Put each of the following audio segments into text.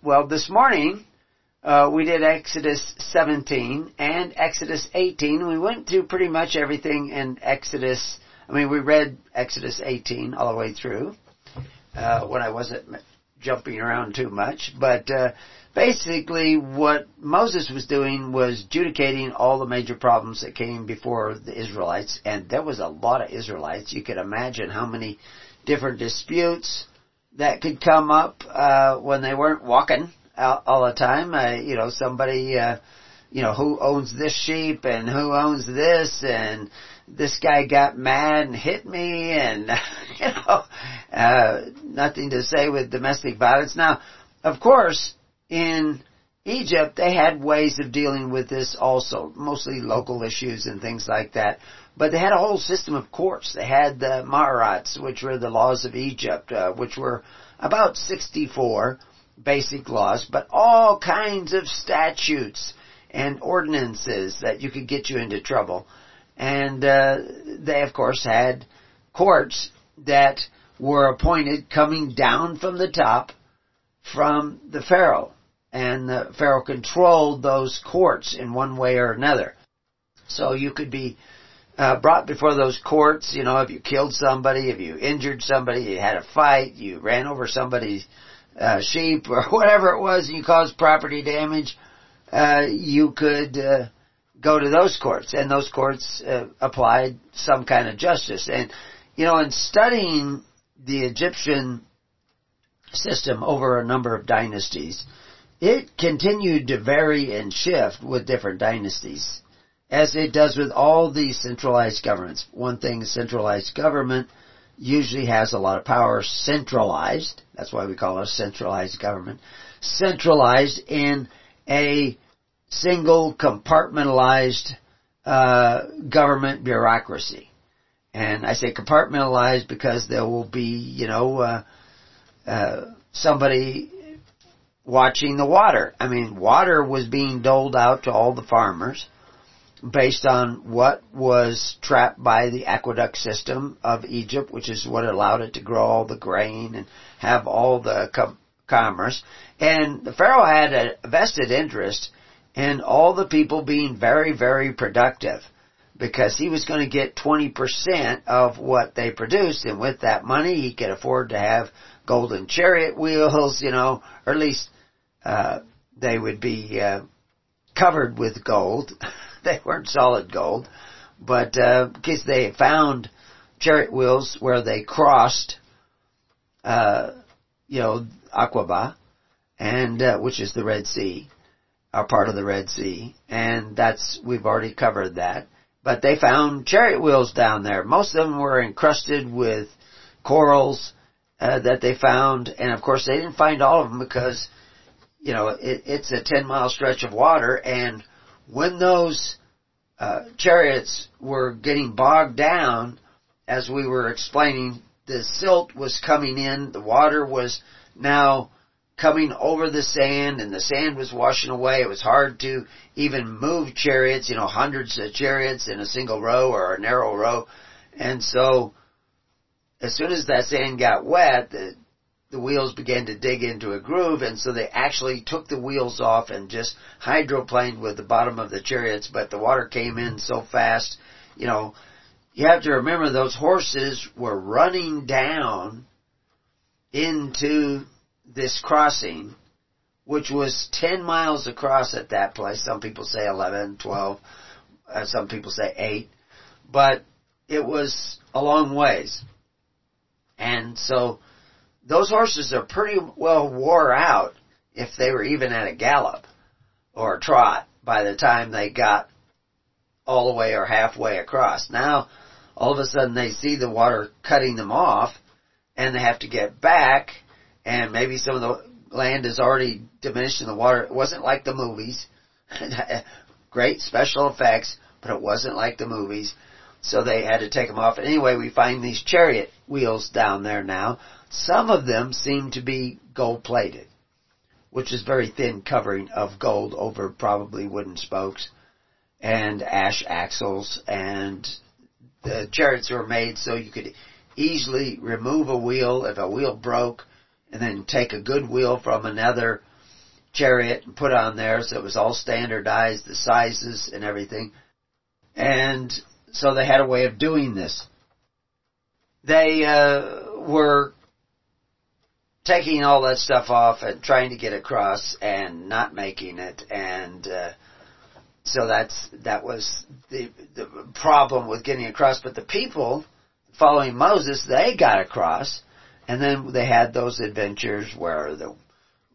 Well, this morning, uh, we did Exodus 17 and Exodus 18. We went through pretty much everything in Exodus. I mean, we read Exodus 18 all the way through uh, when I wasn't jumping around too much, but uh, basically what Moses was doing was judicating all the major problems that came before the Israelites, and there was a lot of Israelites. You could imagine how many different disputes that could come up uh, when they weren't walking all, all the time. Uh, you know, somebody, uh, you know, who owns this sheep and who owns this, and this guy got mad and hit me, and you know, uh, nothing to say with domestic violence. Now, of course, in Egypt, they had ways of dealing with this also, mostly local issues and things like that. But they had a whole system of courts. They had the Maharats, which were the laws of Egypt, uh, which were about 64 basic laws, but all kinds of statutes and ordinances that you could get you into trouble. And uh, they, of course, had courts that were appointed coming down from the top from the Pharaoh and the Pharaoh controlled those courts in one way or another. So you could be uh, brought before those courts, you know, if you killed somebody, if you injured somebody, you had a fight, you ran over somebody's uh, sheep or whatever it was, and you caused property damage, uh, you could uh, go to those courts, and those courts uh, applied some kind of justice. And you know, in studying the Egyptian system over a number of dynasties, it continued to vary and shift with different dynasties, as it does with all these centralized governments. One thing, centralized government usually has a lot of power centralized. That's why we call it a centralized government. Centralized in a single compartmentalized uh, government bureaucracy. And I say compartmentalized because there will be, you know, uh, uh, somebody watching the water. I mean, water was being doled out to all the farmers based on what was trapped by the aqueduct system of Egypt, which is what allowed it to grow all the grain and have all the com- commerce. And the Pharaoh had a vested interest in all the people being very, very productive because he was going to get 20% of what they produced and with that money he could afford to have golden chariot wheels, you know, or at least uh, they would be uh, covered with gold. they weren't solid gold, but uh, because they found chariot wheels where they crossed, uh, you know, Aqaba, and uh, which is the Red Sea, are part of the Red Sea, and that's we've already covered that. But they found chariot wheels down there. Most of them were encrusted with corals uh, that they found, and of course they didn't find all of them because you know, it, it's a 10 mile stretch of water and when those uh, chariots were getting bogged down, as we were explaining, the silt was coming in, the water was now coming over the sand and the sand was washing away. It was hard to even move chariots, you know, hundreds of chariots in a single row or a narrow row. And so, as soon as that sand got wet, the the wheels began to dig into a groove, and so they actually took the wheels off and just hydroplaned with the bottom of the chariots, but the water came in so fast, you know, you have to remember those horses were running down into this crossing, which was 10 miles across at that place. Some people say 11, 12, uh, some people say 8, but it was a long ways. And so, those horses are pretty well wore out if they were even at a gallop or a trot by the time they got all the way or halfway across. Now, all of a sudden they see the water cutting them off and they have to get back and maybe some of the land is already diminished in the water. It wasn't like the movies. Great special effects, but it wasn't like the movies. So they had to take them off. Anyway, we find these chariot wheels down there now. Some of them seem to be gold plated, which is very thin covering of gold over probably wooden spokes and ash axles and the chariots were made so you could easily remove a wheel if a wheel broke and then take a good wheel from another chariot and put on there so it was all standardized, the sizes and everything. And so they had a way of doing this. They uh, were taking all that stuff off and trying to get across and not making it. And uh, so that's that was the the problem with getting across. But the people following Moses they got across. And then they had those adventures where there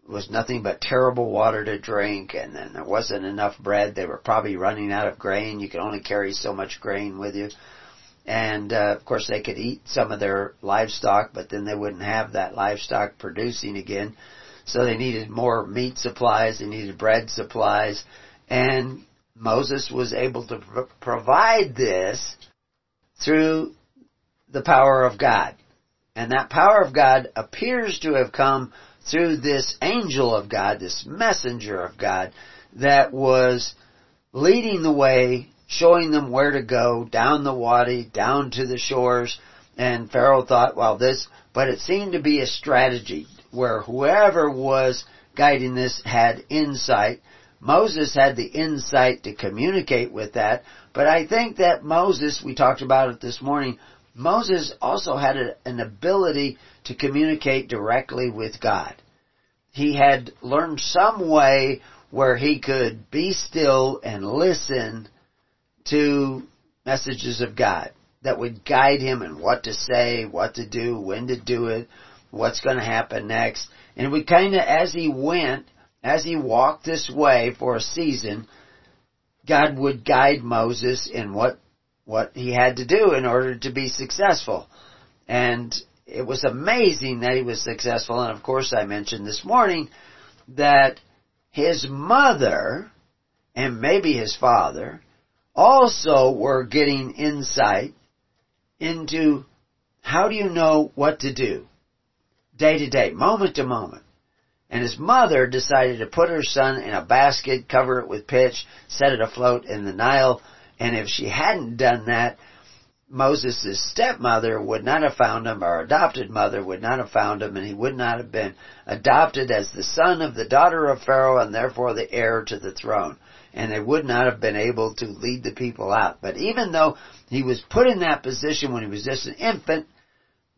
was nothing but terrible water to drink. And then there wasn't enough bread. They were probably running out of grain. You could only carry so much grain with you and uh, of course they could eat some of their livestock, but then they wouldn't have that livestock producing again. So they needed more meat supplies, they needed bread supplies, and Moses was able to pr- provide this through the power of God. And that power of God appears to have come through this angel of God, this messenger of God, that was leading the way showing them where to go, down the Wadi, down to the shores, and Pharaoh thought, well this, but it seemed to be a strategy where whoever was guiding this had insight. Moses had the insight to communicate with that, but I think that Moses, we talked about it this morning, Moses also had an ability to communicate directly with God. He had learned some way where he could be still and listen to messages of God that would guide him in what to say, what to do, when to do it, what's going to happen next. And we kind of, as he went, as he walked this way for a season, God would guide Moses in what, what he had to do in order to be successful. And it was amazing that he was successful. And of course I mentioned this morning that his mother and maybe his father also were getting insight into how do you know what to do? Day to day, moment to moment. And his mother decided to put her son in a basket, cover it with pitch, set it afloat in the Nile, and if she hadn't done that, Moses' stepmother would not have found him, or adopted mother would not have found him, and he would not have been adopted as the son of the daughter of Pharaoh and therefore the heir to the throne and they would not have been able to lead the people out. But even though he was put in that position when he was just an infant,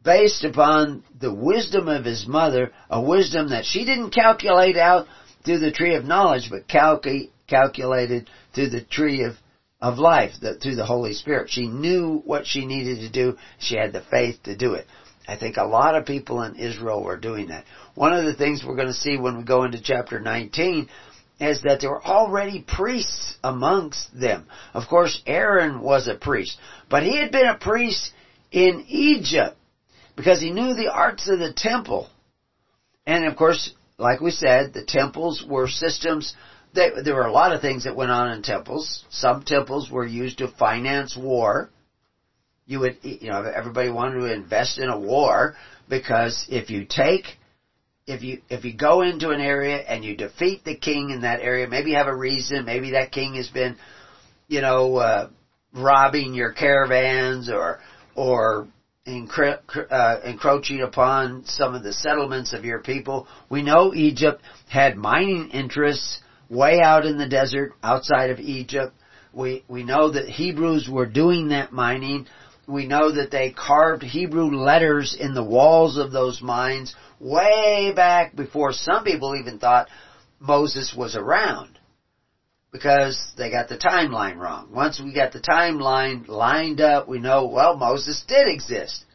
based upon the wisdom of his mother, a wisdom that she didn't calculate out through the tree of knowledge, but calc- calculated through the tree of, of life, the, through the Holy Spirit. She knew what she needed to do. She had the faith to do it. I think a lot of people in Israel were doing that. One of the things we're going to see when we go into chapter 19 is that there were already priests amongst them. Of course, Aaron was a priest, but he had been a priest in Egypt because he knew the arts of the temple. And of course, like we said, the temples were systems that there were a lot of things that went on in temples. Some temples were used to finance war. You would, you know, everybody wanted to invest in a war because if you take if you if you go into an area and you defeat the king in that area, maybe you have a reason, maybe that king has been, you know, uh, robbing your caravans or or encro- uh, encroaching upon some of the settlements of your people. We know Egypt had mining interests way out in the desert outside of Egypt. We we know that Hebrews were doing that mining. We know that they carved Hebrew letters in the walls of those mines way back before some people even thought Moses was around because they got the timeline wrong. Once we got the timeline lined up, we know, well, Moses did exist.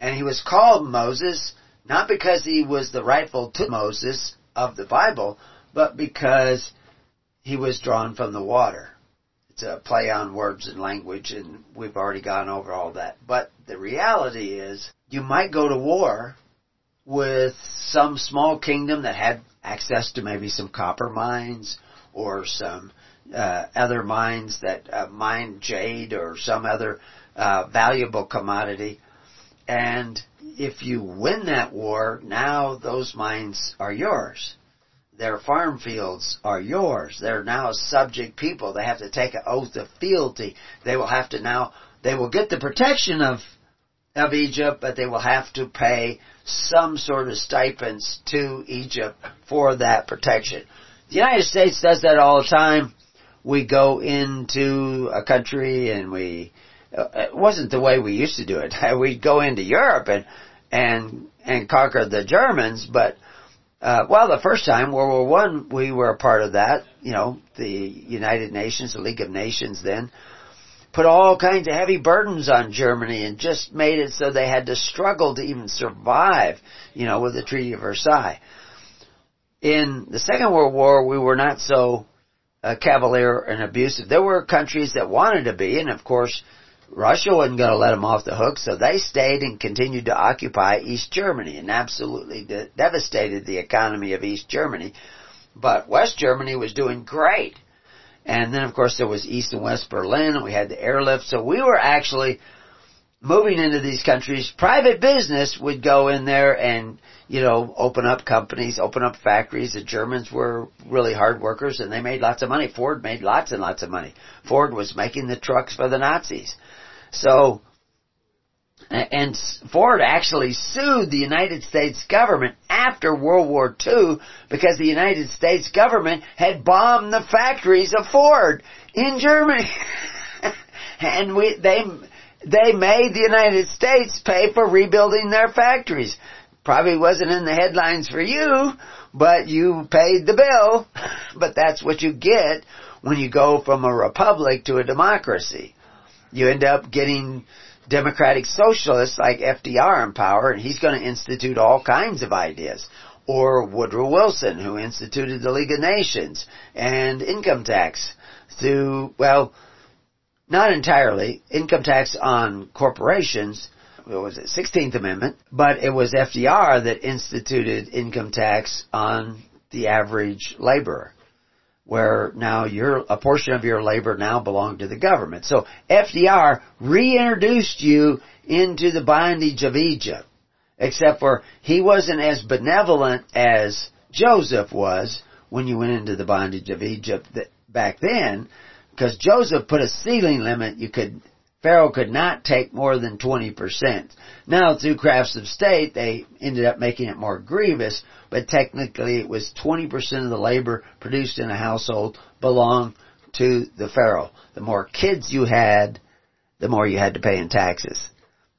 And he was called Moses not because he was the rightful to Moses of the Bible, but because he was drawn from the water. It's a play on words and language and we've already gone over all that. But the reality is you might go to war with some small kingdom that had access to maybe some copper mines or some uh, other mines that uh, mine jade or some other uh, valuable commodity. And if you win that war, now those mines are yours. Their farm fields are yours. They're now subject people. They have to take an oath of fealty. They will have to now, they will get the protection of, of Egypt, but they will have to pay some sort of stipends to Egypt for that protection. The United States does that all the time. We go into a country and we, it wasn't the way we used to do it. We'd go into Europe and, and, and conquer the Germans, but uh, well, the first time, World War One, we were a part of that. You know, the United Nations, the League of Nations, then put all kinds of heavy burdens on Germany and just made it so they had to struggle to even survive. You know, with the Treaty of Versailles. In the Second World War, we were not so uh, cavalier and abusive. There were countries that wanted to be, and of course, Russia wasn't going to let them off the hook, so they stayed and continued to occupy East Germany and absolutely de- devastated the economy of East Germany. But West Germany was doing great. And then of course there was East and West Berlin and we had the airlift, so we were actually moving into these countries. Private business would go in there and, you know, open up companies, open up factories. The Germans were really hard workers and they made lots of money. Ford made lots and lots of money. Ford was making the trucks for the Nazis. So, and Ford actually sued the United States government after World War II because the United States government had bombed the factories of Ford in Germany. and we, they, they made the United States pay for rebuilding their factories. Probably wasn't in the headlines for you, but you paid the bill. But that's what you get when you go from a republic to a democracy you end up getting democratic socialists like FDR in power, and he's going to institute all kinds of ideas. Or Woodrow Wilson, who instituted the League of Nations and income tax to, well, not entirely, income tax on corporations, what was it, 16th Amendment, but it was FDR that instituted income tax on the average laborer where now your a portion of your labor now belonged to the government. So FDR reintroduced you into the bondage of Egypt, except for he wasn't as benevolent as Joseph was when you went into the bondage of Egypt back then, because Joseph put a ceiling limit. You could Pharaoh could not take more than 20%. Now, through crafts of state, they ended up making it more grievous, but technically it was 20% of the labor produced in a household belonged to the Pharaoh. The more kids you had, the more you had to pay in taxes.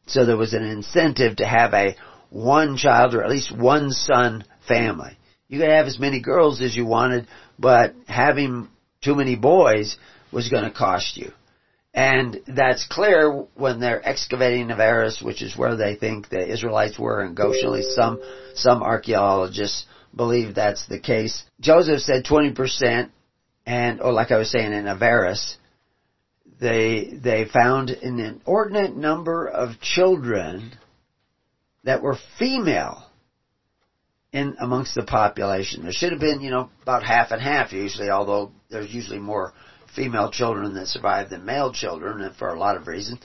So there was an incentive to have a one child or at least one son family. You could have as many girls as you wanted, but having too many boys was going to cost you. And that's clear when they're excavating Avaris, which is where they think the Israelites were in Goshen. At least some, some archaeologists believe that's the case. Joseph said 20%, and, or like I was saying in Avaris, they, they found an inordinate number of children that were female in amongst the population. There should have been, you know, about half and half usually, although there's usually more female children that survived than male children, and for a lot of reasons.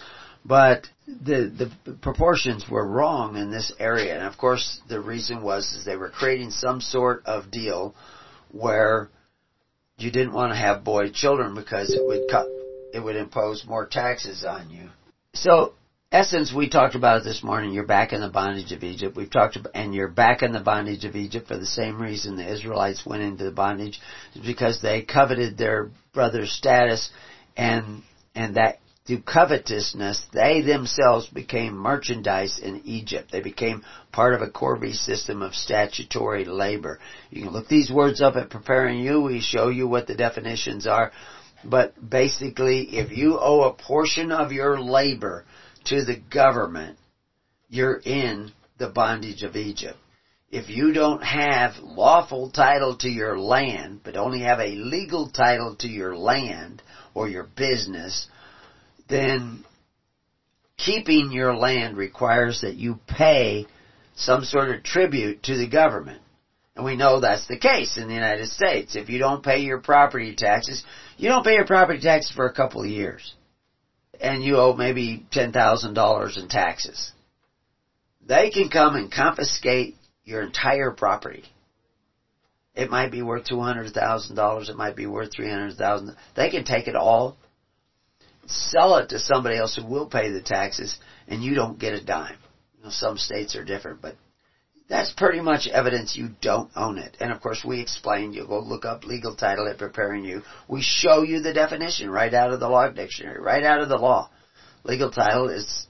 But the the proportions were wrong in this area, and of course the reason was is they were creating some sort of deal where you didn't want to have boy children because it would cut it would impose more taxes on you. So essence, we talked about it this morning. You're back in the bondage of Egypt. We've talked about, and you're back in the bondage of Egypt for the same reason the Israelites went into the bondage, because they coveted their brother's status, and and that through covetousness, they themselves became merchandise in Egypt. They became part of a corvée system of statutory labor. You can look these words up at Preparing You. We show you what the definitions are. But basically, if you owe a portion of your labor to the government, you're in the bondage of Egypt. If you don't have lawful title to your land, but only have a legal title to your land or your business, then keeping your land requires that you pay some sort of tribute to the government. And we know that's the case in the United States. If you don't pay your property taxes, you don't pay your property taxes for a couple of years. And you owe maybe $10,000 in taxes. They can come and confiscate your entire property. It might be worth $200,000. It might be worth 300000 They can take it all, sell it to somebody else who will pay the taxes, and you don't get a dime. You know, some states are different, but that's pretty much evidence you don't own it. And of course, we explain. you go look up legal title at preparing you. We show you the definition right out of the law dictionary, right out of the law. Legal title is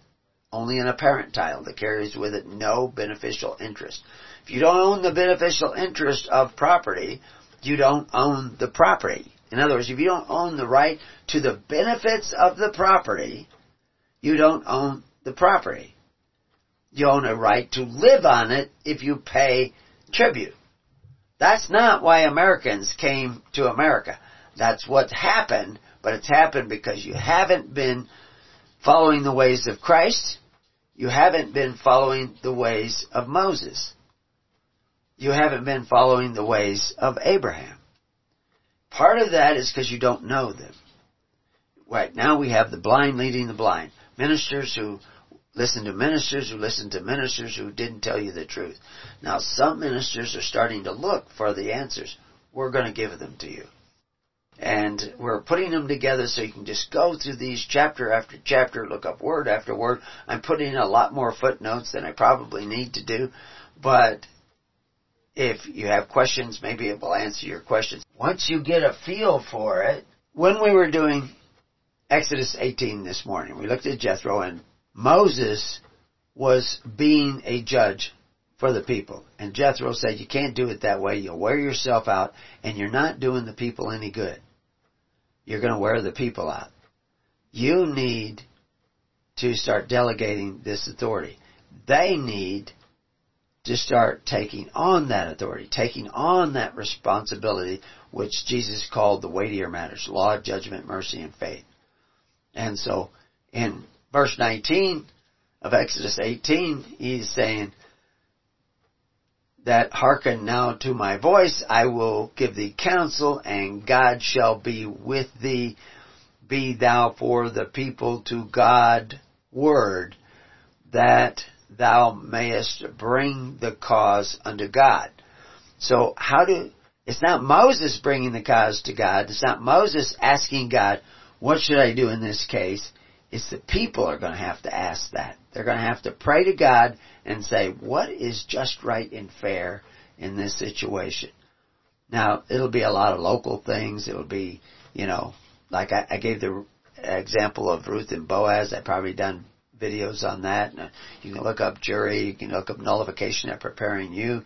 only an apparent title that carries with it no beneficial interest. If you don't own the beneficial interest of property, you don't own the property. In other words, if you don't own the right to the benefits of the property, you don't own the property. You own a right to live on it if you pay tribute. That's not why Americans came to America. That's what's happened, but it's happened because you haven't been following the ways of Christ. You haven't been following the ways of Moses. You haven't been following the ways of Abraham. Part of that is because you don't know them. Right now we have the blind leading the blind. Ministers who listen to ministers who listen to ministers who didn't tell you the truth. Now some ministers are starting to look for the answers. We're going to give them to you. And we're putting them together so you can just go through these chapter after chapter, look up word after word. I'm putting in a lot more footnotes than I probably need to do, but if you have questions, maybe it will answer your questions. Once you get a feel for it, when we were doing Exodus 18 this morning, we looked at Jethro and Moses was being a judge for the people. And Jethro said, you can't do it that way. You'll wear yourself out and you're not doing the people any good. You're going to wear the people out. You need to start delegating this authority. They need to start taking on that authority, taking on that responsibility, which Jesus called the weightier matters, law, judgment, mercy, and faith. And so in verse 19 of Exodus 18, he's saying that hearken now to my voice, I will give thee counsel, and God shall be with thee. Be thou for the people to God word, that thou mayest bring the cause unto God. So how do, it's not Moses bringing the cause to God, it's not Moses asking God, what should I do in this case? It's the people are going to have to ask that. They're going to have to pray to God and say, what is just right and fair in this situation? Now, it'll be a lot of local things. It'll be, you know, like I, I gave the example of Ruth and Boaz. I've probably done videos on that. Uh, you can look up jury. You can look up nullification at preparing you,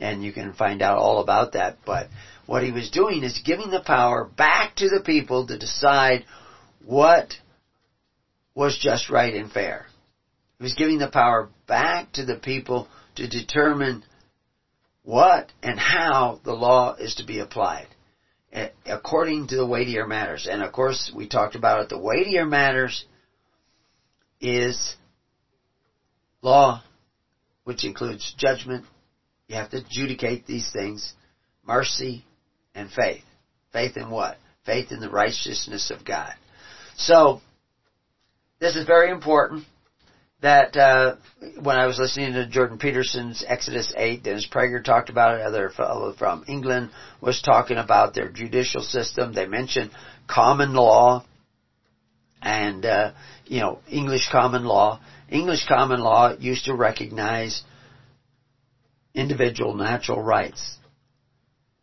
and you can find out all about that. But what he was doing is giving the power back to the people to decide what was just right and fair. He was giving the power back to the people to determine what and how the law is to be applied according to the weightier matters. And of course, we talked about it. The weightier matters is law, which includes judgment. You have to adjudicate these things. Mercy and faith. Faith in what? Faith in the righteousness of God. So, this is very important that uh, when I was listening to Jordan Peterson's Exodus 8, Dennis Prager talked about it, other fellow from England was talking about their judicial system. They mentioned common law and, uh, you know, English common law. English common law used to recognize individual natural rights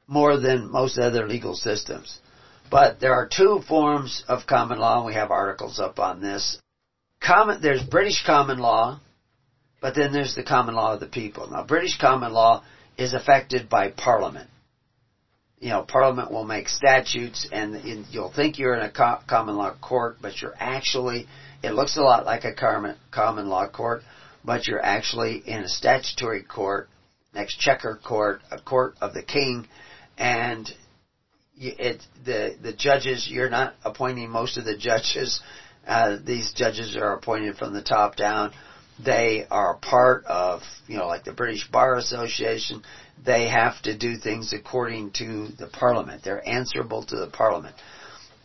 more than most other legal systems. But there are two forms of common law, and we have articles up on this common, there's British common law, but then there's the common law of the people. Now, British common law is affected by Parliament. You know, Parliament will make statutes, and you'll think you're in a common law court, but you're actually, it looks a lot like a common common law court, but you're actually in a statutory court, exchequer court, a court of the king, and it, the the judges you're not appointing most of the judges uh, these judges are appointed from the top down. they are part of, you know, like the British Bar Association. They have to do things according to the Parliament. They're answerable to the Parliament.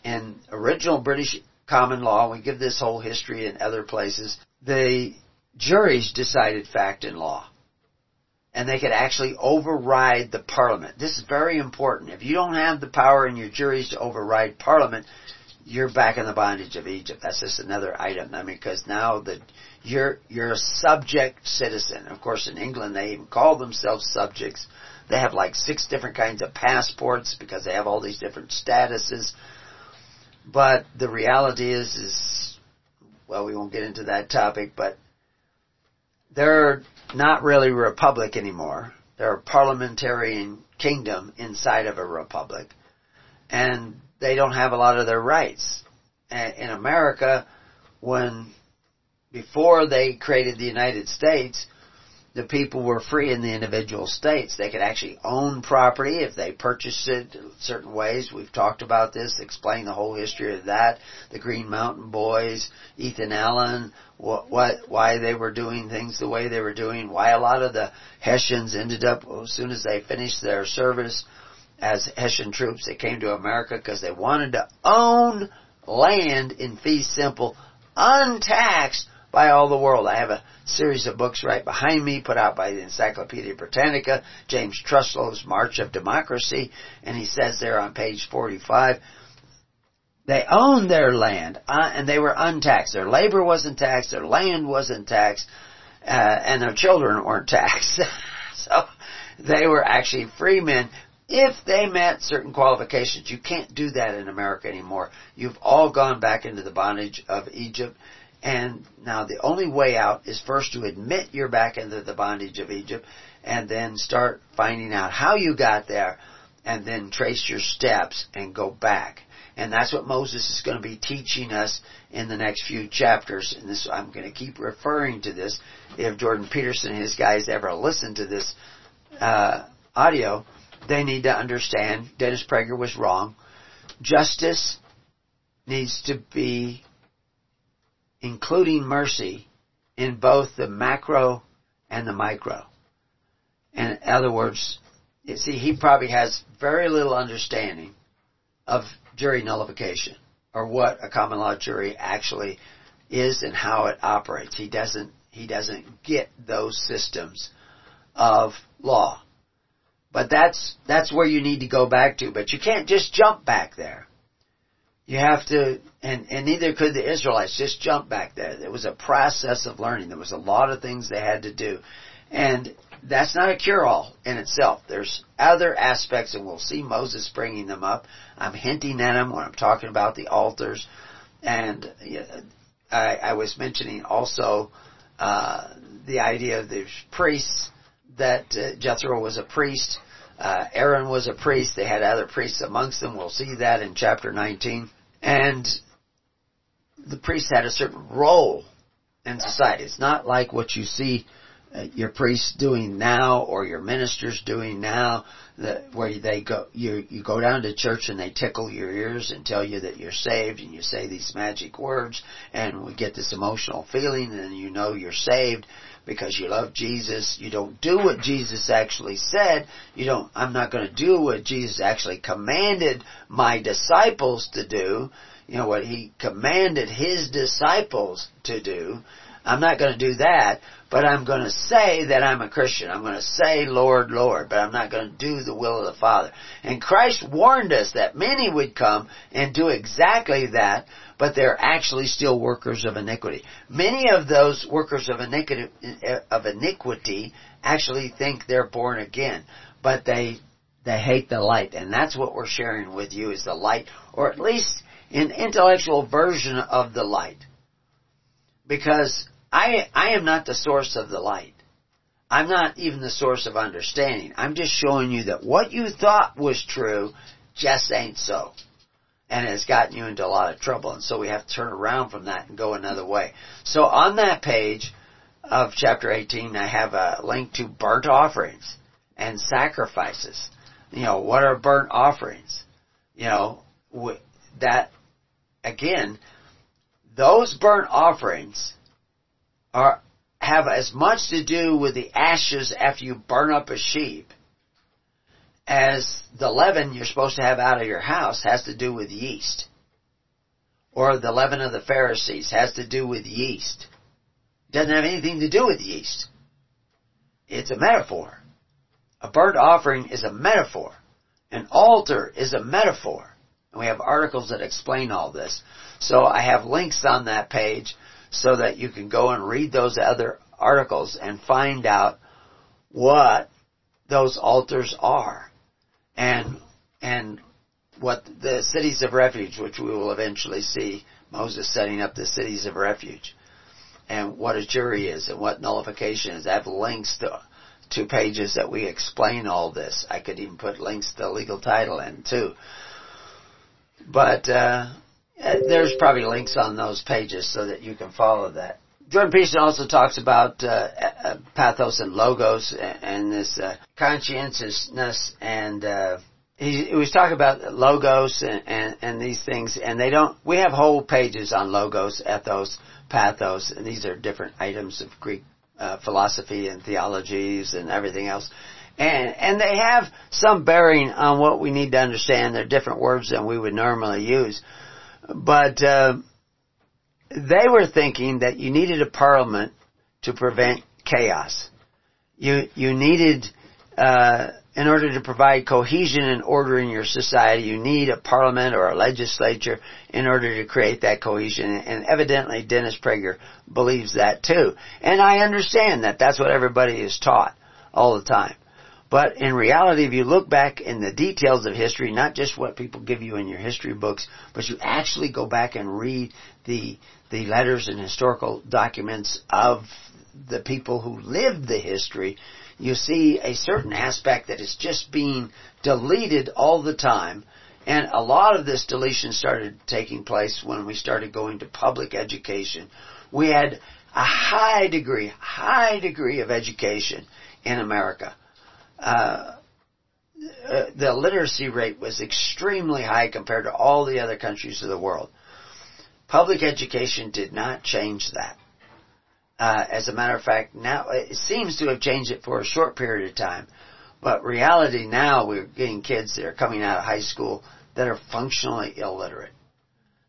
In original British common law, we give this whole history in other places, the juries decided fact and law. And they could actually override the parliament. This is very important. If you don't have the power in your juries to override parliament, you're back in the bondage of Egypt. That's just another item. I mean, because now that you're you're a subject citizen. Of course, in England they even call themselves subjects. They have like six different kinds of passports because they have all these different statuses. But the reality is, is well, we won't get into that topic, but they're not really a republic anymore. They're a parliamentarian kingdom inside of a republic. And they don't have a lot of their rights. In America, when, before they created the United States, the people were free in the individual states. They could actually own property if they purchased it certain ways. We've talked about this, explained the whole history of that. The Green Mountain Boys, Ethan Allen, what, what, why they were doing things the way they were doing, why a lot of the Hessians ended up, as soon as they finished their service as Hessian troops, they came to America because they wanted to own land in fee simple, untaxed by all the world. I have a series of books right behind me put out by the Encyclopedia Britannica, James Truslow's March of Democracy, and he says there on page 45, they owned their land, uh, and they were untaxed. Their labor wasn't taxed, their land wasn't taxed, uh, and their children weren't taxed. so they were actually free men if they met certain qualifications. You can't do that in America anymore. You've all gone back into the bondage of Egypt and now the only way out is first to admit you're back into the bondage of Egypt and then start finding out how you got there and then trace your steps and go back. And that's what Moses is going to be teaching us in the next few chapters. And this, I'm going to keep referring to this. If Jordan Peterson and his guys ever listen to this uh, audio, they need to understand Dennis Prager was wrong. Justice needs to be including mercy in both the macro and the micro. In other words, you see, he probably has very little understanding of jury nullification or what a common law jury actually is and how it operates. He doesn't, he doesn't get those systems of law. But that's, that's where you need to go back to. But you can't just jump back there. You have to, and, and neither could the Israelites just jump back there. There was a process of learning. There was a lot of things they had to do. And that's not a cure-all in itself. There's other aspects, and we'll see Moses bringing them up. I'm hinting at them when I'm talking about the altars. And I, I was mentioning also uh, the idea of the priests, that uh, Jethro was a priest. Uh, Aaron was a priest. They had other priests amongst them. We'll see that in chapter 19. And the priest had a certain role in society. It's not like what you see uh, your priests doing now or your ministers doing now that where they go you you go down to church and they tickle your ears and tell you that you're saved and you say these magic words and we get this emotional feeling and you know you're saved because you love Jesus. You don't do what Jesus actually said. You don't, I'm not going to do what Jesus actually commanded my disciples to do. You know, what he commanded his disciples to do. I'm not going to do that, but I'm going to say that I'm a Christian. I'm going to say Lord, Lord, but I'm not going to do the will of the Father. And Christ warned us that many would come and do exactly that, but they're actually still workers of iniquity. Many of those workers of iniquity, of iniquity actually think they're born again, but they they hate the light, and that's what we're sharing with you is the light, or at least an intellectual version of the light. Because I I am not the source of the light. I'm not even the source of understanding. I'm just showing you that what you thought was true just ain't so and has gotten you into a lot of trouble. And so we have to turn around from that and go another way. So on that page of chapter 18, I have a link to burnt offerings and sacrifices. You know, what are burnt offerings? You know, that, again, those burnt offerings are, have as much to do with the ashes after you burn up a sheep as the leaven you're supposed to have out of your house has to do with yeast. Or the leaven of the Pharisees has to do with yeast. Doesn't have anything to do with yeast. It's a metaphor. A burnt offering is a metaphor. An altar is a metaphor. And we have articles that explain all this. So I have links on that page so that you can go and read those other articles and find out what those altars are and and what the cities of refuge which we will eventually see Moses setting up the cities of refuge and what a jury is and what nullification is. I have links to to pages that we explain all this. I could even put links to the legal title in too. But uh, there's probably links on those pages so that you can follow that. Jordan Peterson also talks about uh, uh, pathos and logos and, this uh, conscientiousness and uh, he, he, was talking about logos and, and, and, these things and they don't, we have whole pages on logos, ethos, pathos, and these are different items of Greek uh, philosophy and theologies and everything else. And, and they have some bearing on what we need to understand. They're different words than we would normally use. But, uh, they were thinking that you needed a parliament to prevent chaos. You, you needed, uh, in order to provide cohesion and order in your society, you need a parliament or a legislature in order to create that cohesion. And evidently Dennis Prager believes that too. And I understand that. That's what everybody is taught all the time. But in reality, if you look back in the details of history, not just what people give you in your history books, but you actually go back and read the, the letters and historical documents of the people who lived the history, you see a certain aspect that is just being deleted all the time. And a lot of this deletion started taking place when we started going to public education. We had a high degree, high degree of education in America. Uh, uh, the literacy rate was extremely high compared to all the other countries of the world. Public education did not change that. Uh, as a matter of fact, now it seems to have changed it for a short period of time, but reality now we're getting kids that are coming out of high school that are functionally illiterate.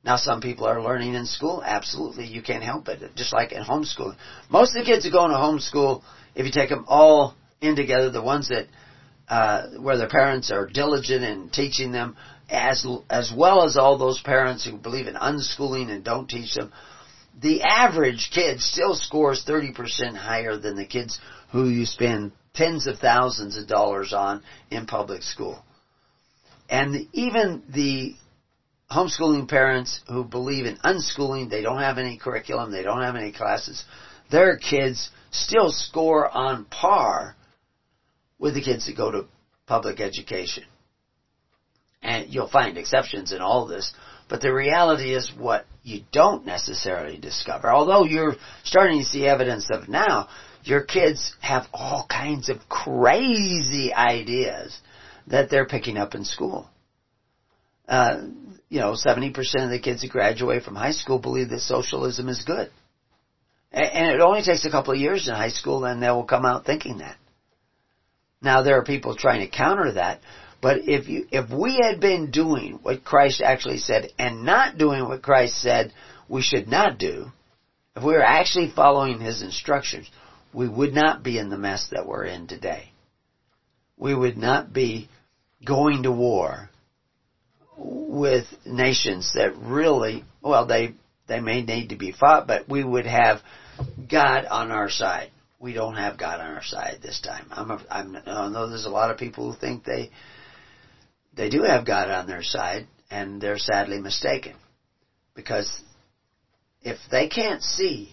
Now some people are learning in school, absolutely, you can't help it, just like in homeschooling. Most of the kids who go into homeschool, if you take them all in together, the ones that, uh, where their parents are diligent in teaching them, as, as well as all those parents who believe in unschooling and don't teach them, the average kid still scores 30% higher than the kids who you spend tens of thousands of dollars on in public school. And even the homeschooling parents who believe in unschooling, they don't have any curriculum, they don't have any classes, their kids still score on par with the kids that go to public education. And you'll find exceptions in all this, but the reality is what you don't necessarily discover. Although you're starting to see evidence of now, your kids have all kinds of crazy ideas that they're picking up in school. Uh, you know, 70% of the kids that graduate from high school believe that socialism is good. And it only takes a couple of years in high school and they will come out thinking that. Now there are people trying to counter that, but if you, if we had been doing what Christ actually said and not doing what Christ said we should not do, if we were actually following His instructions, we would not be in the mess that we're in today. We would not be going to war with nations that really, well, they, they may need to be fought, but we would have God on our side. We don't have God on our side this time. I'm, a, I'm I know there's a lot of people who think they they do have God on their side, and they're sadly mistaken. Because if they can't see,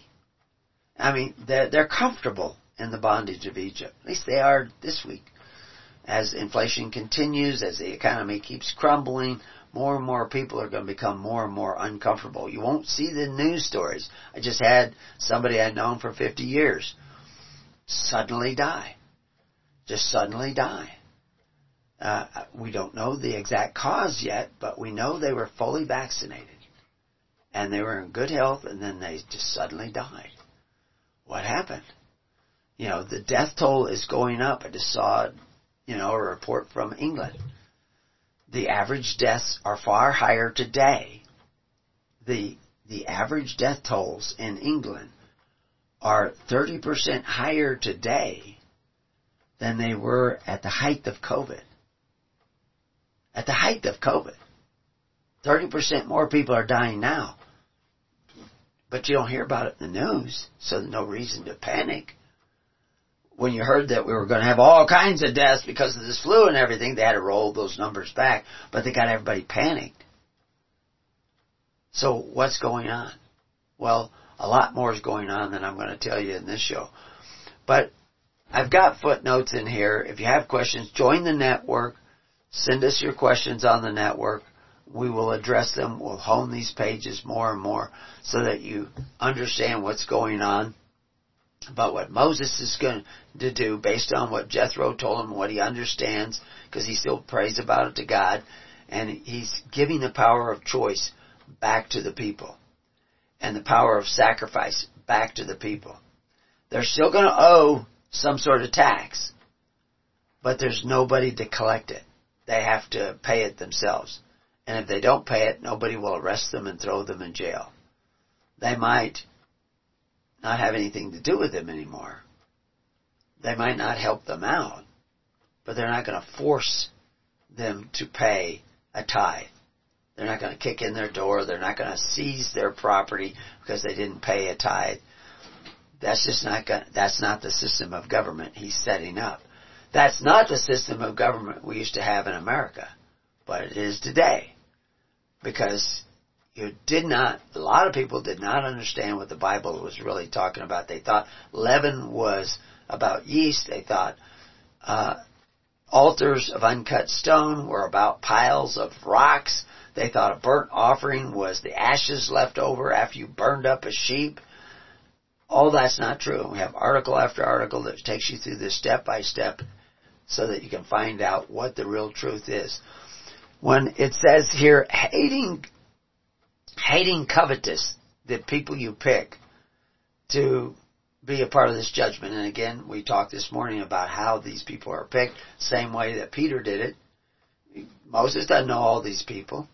I mean, they're, they're comfortable in the bondage of Egypt. At least they are this week. As inflation continues, as the economy keeps crumbling, more and more people are going to become more and more uncomfortable. You won't see the news stories. I just had somebody I'd known for 50 years suddenly die. Just suddenly die. Uh, we don't know the exact cause yet, but we know they were fully vaccinated. And they were in good health and then they just suddenly died. what happened? You know, the death toll is going up. I just saw, you know, a report from England. The average deaths are far higher today. The, the average death tolls in England are 30% higher today than they were at the height of COVID. At the height of COVID. 30% more people are dying now. But you don't hear about it in the news, so no reason to panic. When you heard that we were going to have all kinds of deaths because of this flu and everything, they had to roll those numbers back, but they got everybody panicked. So what's going on? Well, a lot more is going on than I'm going to tell you in this show. But I've got footnotes in here. If you have questions, join the network. Send us your questions on the network. We will address them. We'll hone these pages more and more so that you understand what's going on about what Moses is going to do based on what Jethro told him, what he understands, because he still prays about it to God, and he's giving the power of choice back to the people and the power of sacrifice back to the people. They're still going to owe some sort of tax, but there's nobody to collect it. They have to pay it themselves. And if they don't pay it, nobody will arrest them and throw them in jail. They might not have anything to do with them anymore. They might not help them out, but they're not going to force them to pay a tithe. They're not going to kick in their door. They're not going to seize their property because they didn't pay a tithe. That's just not going, that's not the system of government he's setting up. That's not the system of government we used to have in America, but it is today. Because you did not, a lot of people did not understand what the Bible was really talking about. They thought leaven was about yeast. They thought uh, altars of uncut stone were about piles of rocks. They thought a burnt offering was the ashes left over after you burned up a sheep. All that's not true. We have article after article that takes you through this step by step so that you can find out what the real truth is. When it says here, hating, hating covetous, the people you pick to be a part of this judgment. And again, we talked this morning about how these people are picked, same way that Peter did it. Moses doesn't know all these people.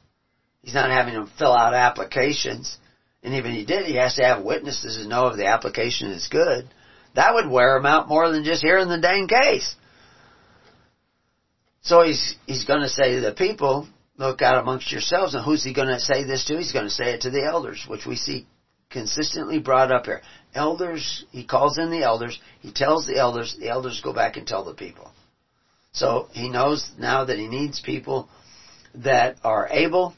He's not having them fill out applications. And even he did, he has to have witnesses to know if the application is good. That would wear him out more than just hearing the dang case. So he's, he's gonna say to the people, look out amongst yourselves, and who's he gonna say this to? He's gonna say it to the elders, which we see consistently brought up here. Elders, he calls in the elders, he tells the elders, the elders go back and tell the people. So he knows now that he needs people that are able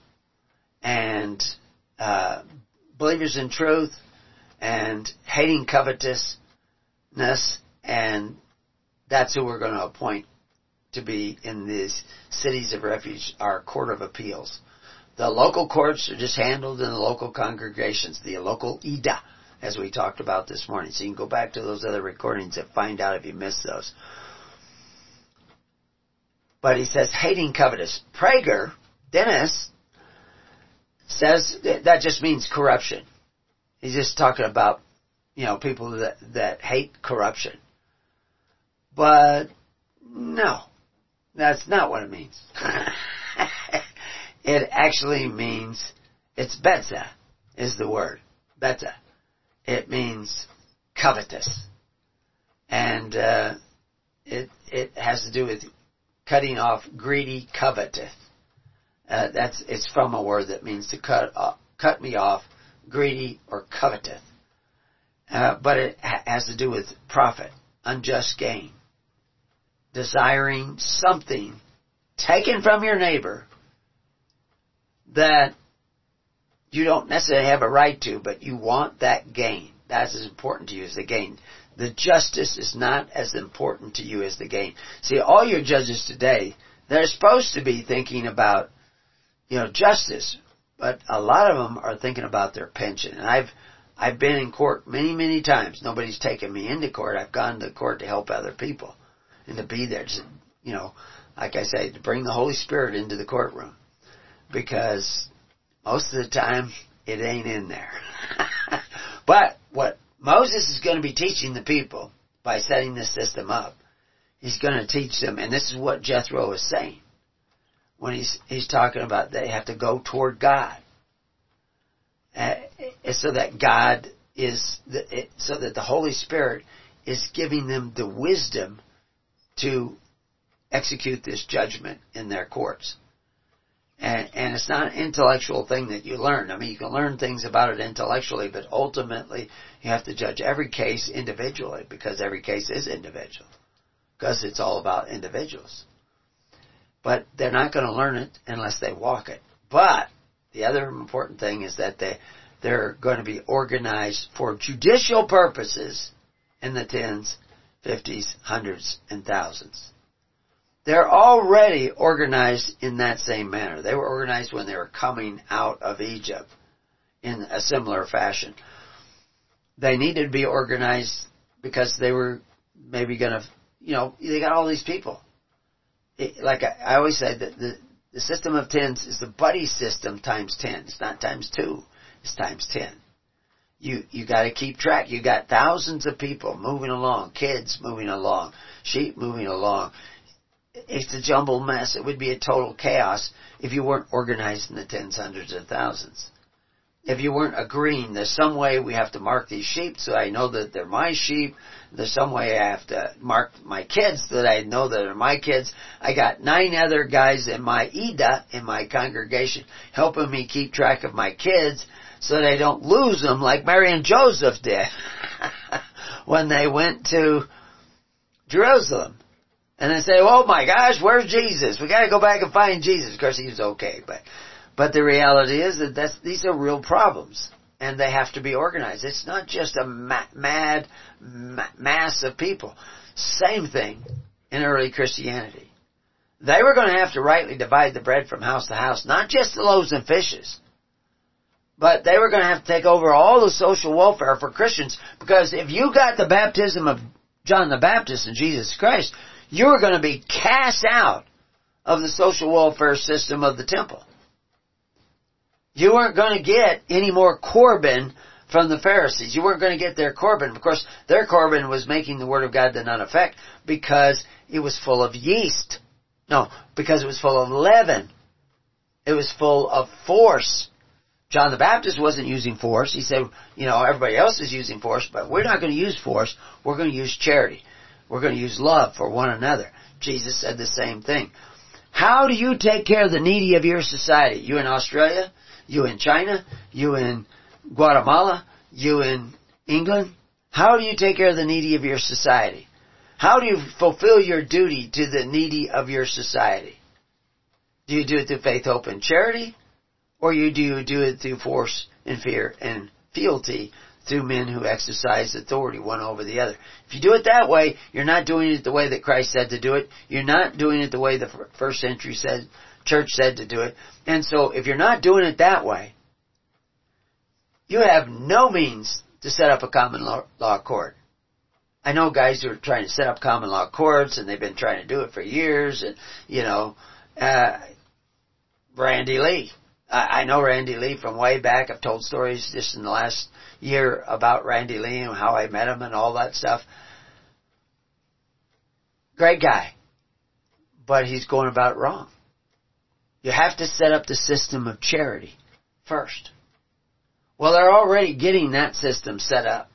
and uh, believers in truth and hating covetousness, and that's who we're going to appoint to be in these cities of refuge, are court of appeals. The local courts are just handled in the local congregations, the local IDA, as we talked about this morning. So you can go back to those other recordings and find out if you missed those. But he says, hating covetous. Prager, Dennis, says that just means corruption. He's just talking about, you know, people that, that hate corruption. But no, that's not what it means. it actually means, it's betza is the word. Betza. It means covetous. And, uh, it, it has to do with cutting off greedy covetous. Uh, that's it's from a word that means to cut uh, cut me off, greedy or covetous. Uh, but it ha- has to do with profit, unjust gain, desiring something taken from your neighbor that you don't necessarily have a right to, but you want that gain. That's as important to you as the gain. The justice is not as important to you as the gain. See, all your judges today, they're supposed to be thinking about you know, justice, but a lot of them are thinking about their pension. And I've, I've been in court many, many times. Nobody's taken me into court. I've gone to court to help other people and to be there you know, like I say, to bring the Holy Spirit into the courtroom. Because most of the time, it ain't in there. but what Moses is going to be teaching the people by setting this system up. He's going to teach them, and this is what Jethro is saying when he's he's talking about they have to go toward God, uh, so that God is the, it, so that the Holy Spirit is giving them the wisdom to execute this judgment in their courts. And, and it's not an intellectual thing that you learn. I mean, you can learn things about it intellectually, but ultimately you have to judge every case individually because every case is individual. Because it's all about individuals. But they're not going to learn it unless they walk it. But the other important thing is that they, they're going to be organized for judicial purposes in the tens, fifties, hundreds, and thousands. They're already organized in that same manner. They were organized when they were coming out of Egypt in a similar fashion. They needed to be organized because they were maybe going to, you know, they got all these people. It, like I, I always say, that the, the system of tens is the buddy system times ten. It's not times two. It's times ten. You you got to keep track. You got thousands of people moving along, kids moving along, sheep moving along it's a jumbled mess. It would be a total chaos if you weren't organized in the tens, hundreds, and thousands. If you weren't agreeing, there's some way we have to mark these sheep so I know that they're my sheep. There's some way I have to mark my kids so that I know that they're my kids. I got nine other guys in my Ida, in my congregation, helping me keep track of my kids so they don't lose them like Mary and Joseph did when they went to Jerusalem. And they say, oh my gosh, where's Jesus? We gotta go back and find Jesus. Of course, he was okay, but, but the reality is that that's, these are real problems. And they have to be organized. It's not just a ma- mad ma- mass of people. Same thing in early Christianity. They were going to have to rightly divide the bread from house to house, not just the loaves and fishes. But they were going to have to take over all the social welfare for Christians because if you got the baptism of John the Baptist and Jesus Christ, you were going to be cast out of the social welfare system of the temple. You weren't going to get any more Corban from the Pharisees. You weren't going to get their Corban. Of course, their Corban was making the Word of God to none effect because it was full of yeast. No, because it was full of leaven. It was full of force. John the Baptist wasn't using force. He said, you know, everybody else is using force, but we're not going to use force. We're going to use charity. We're going to use love for one another. Jesus said the same thing. How do you take care of the needy of your society? You in Australia? You in China? You in Guatemala? You in England? How do you take care of the needy of your society? How do you fulfill your duty to the needy of your society? Do you do it through faith, hope, and charity? Or you do you do it through force and fear and fealty through men who exercise authority one over the other. If you do it that way, you're not doing it the way that Christ said to do it. You're not doing it the way the first century said, church said to do it. And so if you're not doing it that way, you have no means to set up a common law, court. I know guys who are trying to set up common law courts and they've been trying to do it for years and, you know, uh, Randy Lee. I, I know Randy Lee from way back. I've told stories just in the last year about Randy Lee and how I met him and all that stuff. Great guy. But he's going about it wrong. You have to set up the system of charity first. Well, they're already getting that system set up.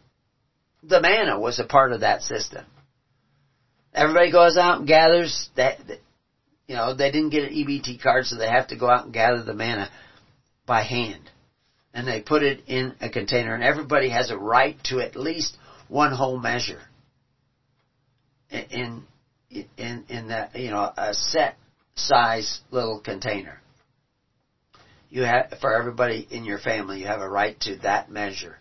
The manna was a part of that system. Everybody goes out and gathers that, you know, they didn't get an EBT card, so they have to go out and gather the manna by hand. And they put it in a container and everybody has a right to at least one whole measure in in in that you know a set size little container. You have for everybody in your family you have a right to that measure.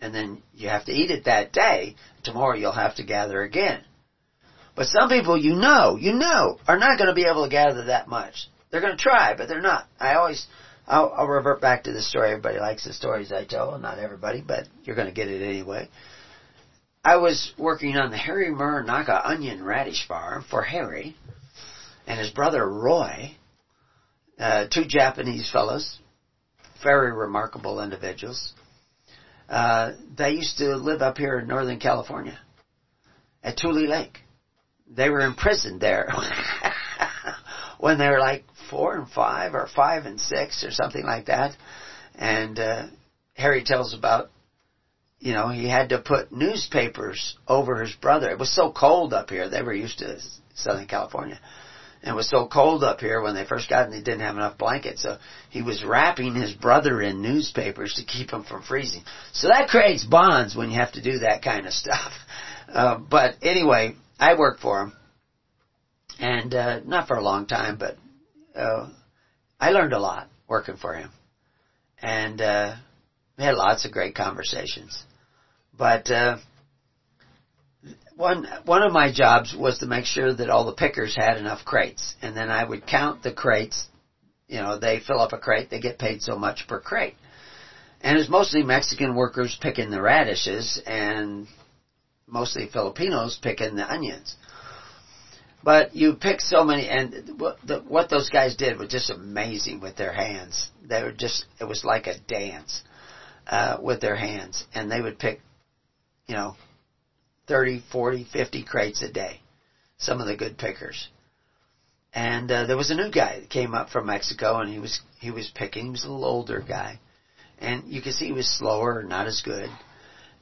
And then you have to eat it that day. Tomorrow you'll have to gather again but some people you know you know are not going to be able to gather that much they're going to try but they're not i always I'll, I'll revert back to the story. Everybody likes the stories I tell. Not everybody, but you're going to get it anyway. I was working on the Harry Muranaka onion radish farm for Harry and his brother Roy, uh, two Japanese fellows, very remarkable individuals. Uh, they used to live up here in Northern California at Tule Lake. They were imprisoned there when they were like four and five or five and six or something like that. And, uh, Harry tells about, you know, he had to put newspapers over his brother. It was so cold up here. They were used to Southern California. And it was so cold up here when they first got and they didn't have enough blankets. So he was wrapping his brother in newspapers to keep him from freezing. So that creates bonds when you have to do that kind of stuff. Uh, but anyway, I worked for him. And, uh, not for a long time, but, uh, I learned a lot working for him. And, uh, we had lots of great conversations. But, uh, one one of my jobs was to make sure that all the pickers had enough crates, and then I would count the crates. You know, they fill up a crate, they get paid so much per crate, and it's mostly Mexican workers picking the radishes, and mostly Filipinos picking the onions. But you pick so many, and what, the, what those guys did was just amazing with their hands. They were just, it was like a dance uh, with their hands, and they would pick, you know, 30, 40, 50 crates a day. Some of the good pickers. And uh, there was a new guy that came up from Mexico, and he was he was picking. He was a little older guy, and you could see he was slower, not as good,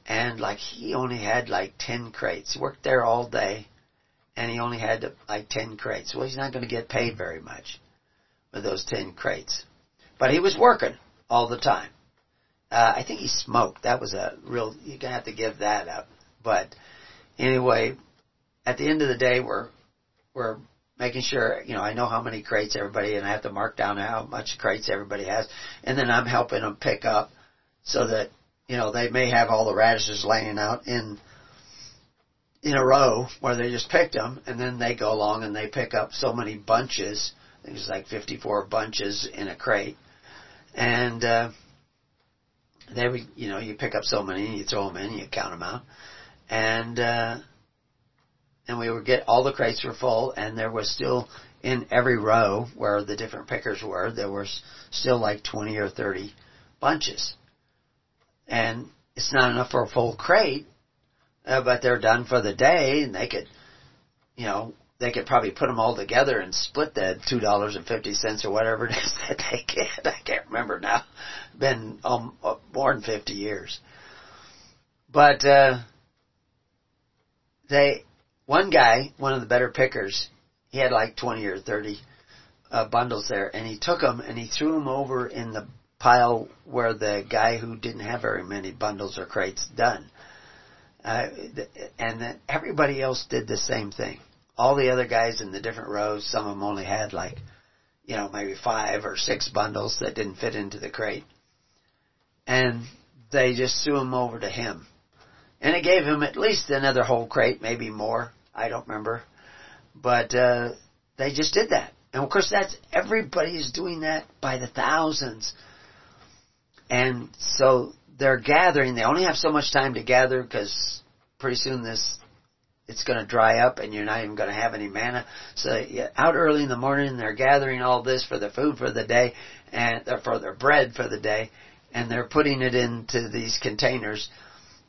and like he only had like ten crates. He worked there all day, and he only had like ten crates. Well, he's not going to get paid very much with those ten crates, but he was working all the time. Uh, I think he smoked. That was a real. You're gonna have to give that up, but anyway, at the end of the day, we're we're making sure you know I know how many crates everybody, and I have to mark down how much crates everybody has, and then I'm helping them pick up so that you know they may have all the radishes laying out in in a row where they just picked them, and then they go along and they pick up so many bunches. I think it's like 54 bunches in a crate, and uh, they would you know you pick up so many, and you throw them in, you count them out and uh, and we would get all the crates were full, and there was still in every row where the different pickers were, there was still like twenty or thirty bunches, and it's not enough for a full crate, uh, but they're done for the day, and they could, you know, they could probably put them all together and split that two dollars and fifty cents or whatever it is that they get. I can't remember now. Been um, more than fifty years, but. uh they one guy, one of the better pickers, he had like 20 or 30 uh, bundles there, and he took them and he threw them over in the pile where the guy who didn't have very many bundles or crates done. Uh, and then everybody else did the same thing. All the other guys in the different rows, some of them only had like, you know, maybe five or six bundles that didn't fit into the crate. And they just threw them over to him. And it gave him at least another whole crate, maybe more. I don't remember. But, uh, they just did that. And of course that's, everybody's doing that by the thousands. And so they're gathering, they only have so much time to gather because pretty soon this, it's going to dry up and you're not even going to have any manna. So out early in the morning, they're gathering all this for the food for the day and uh, for their bread for the day, and they're putting it into these containers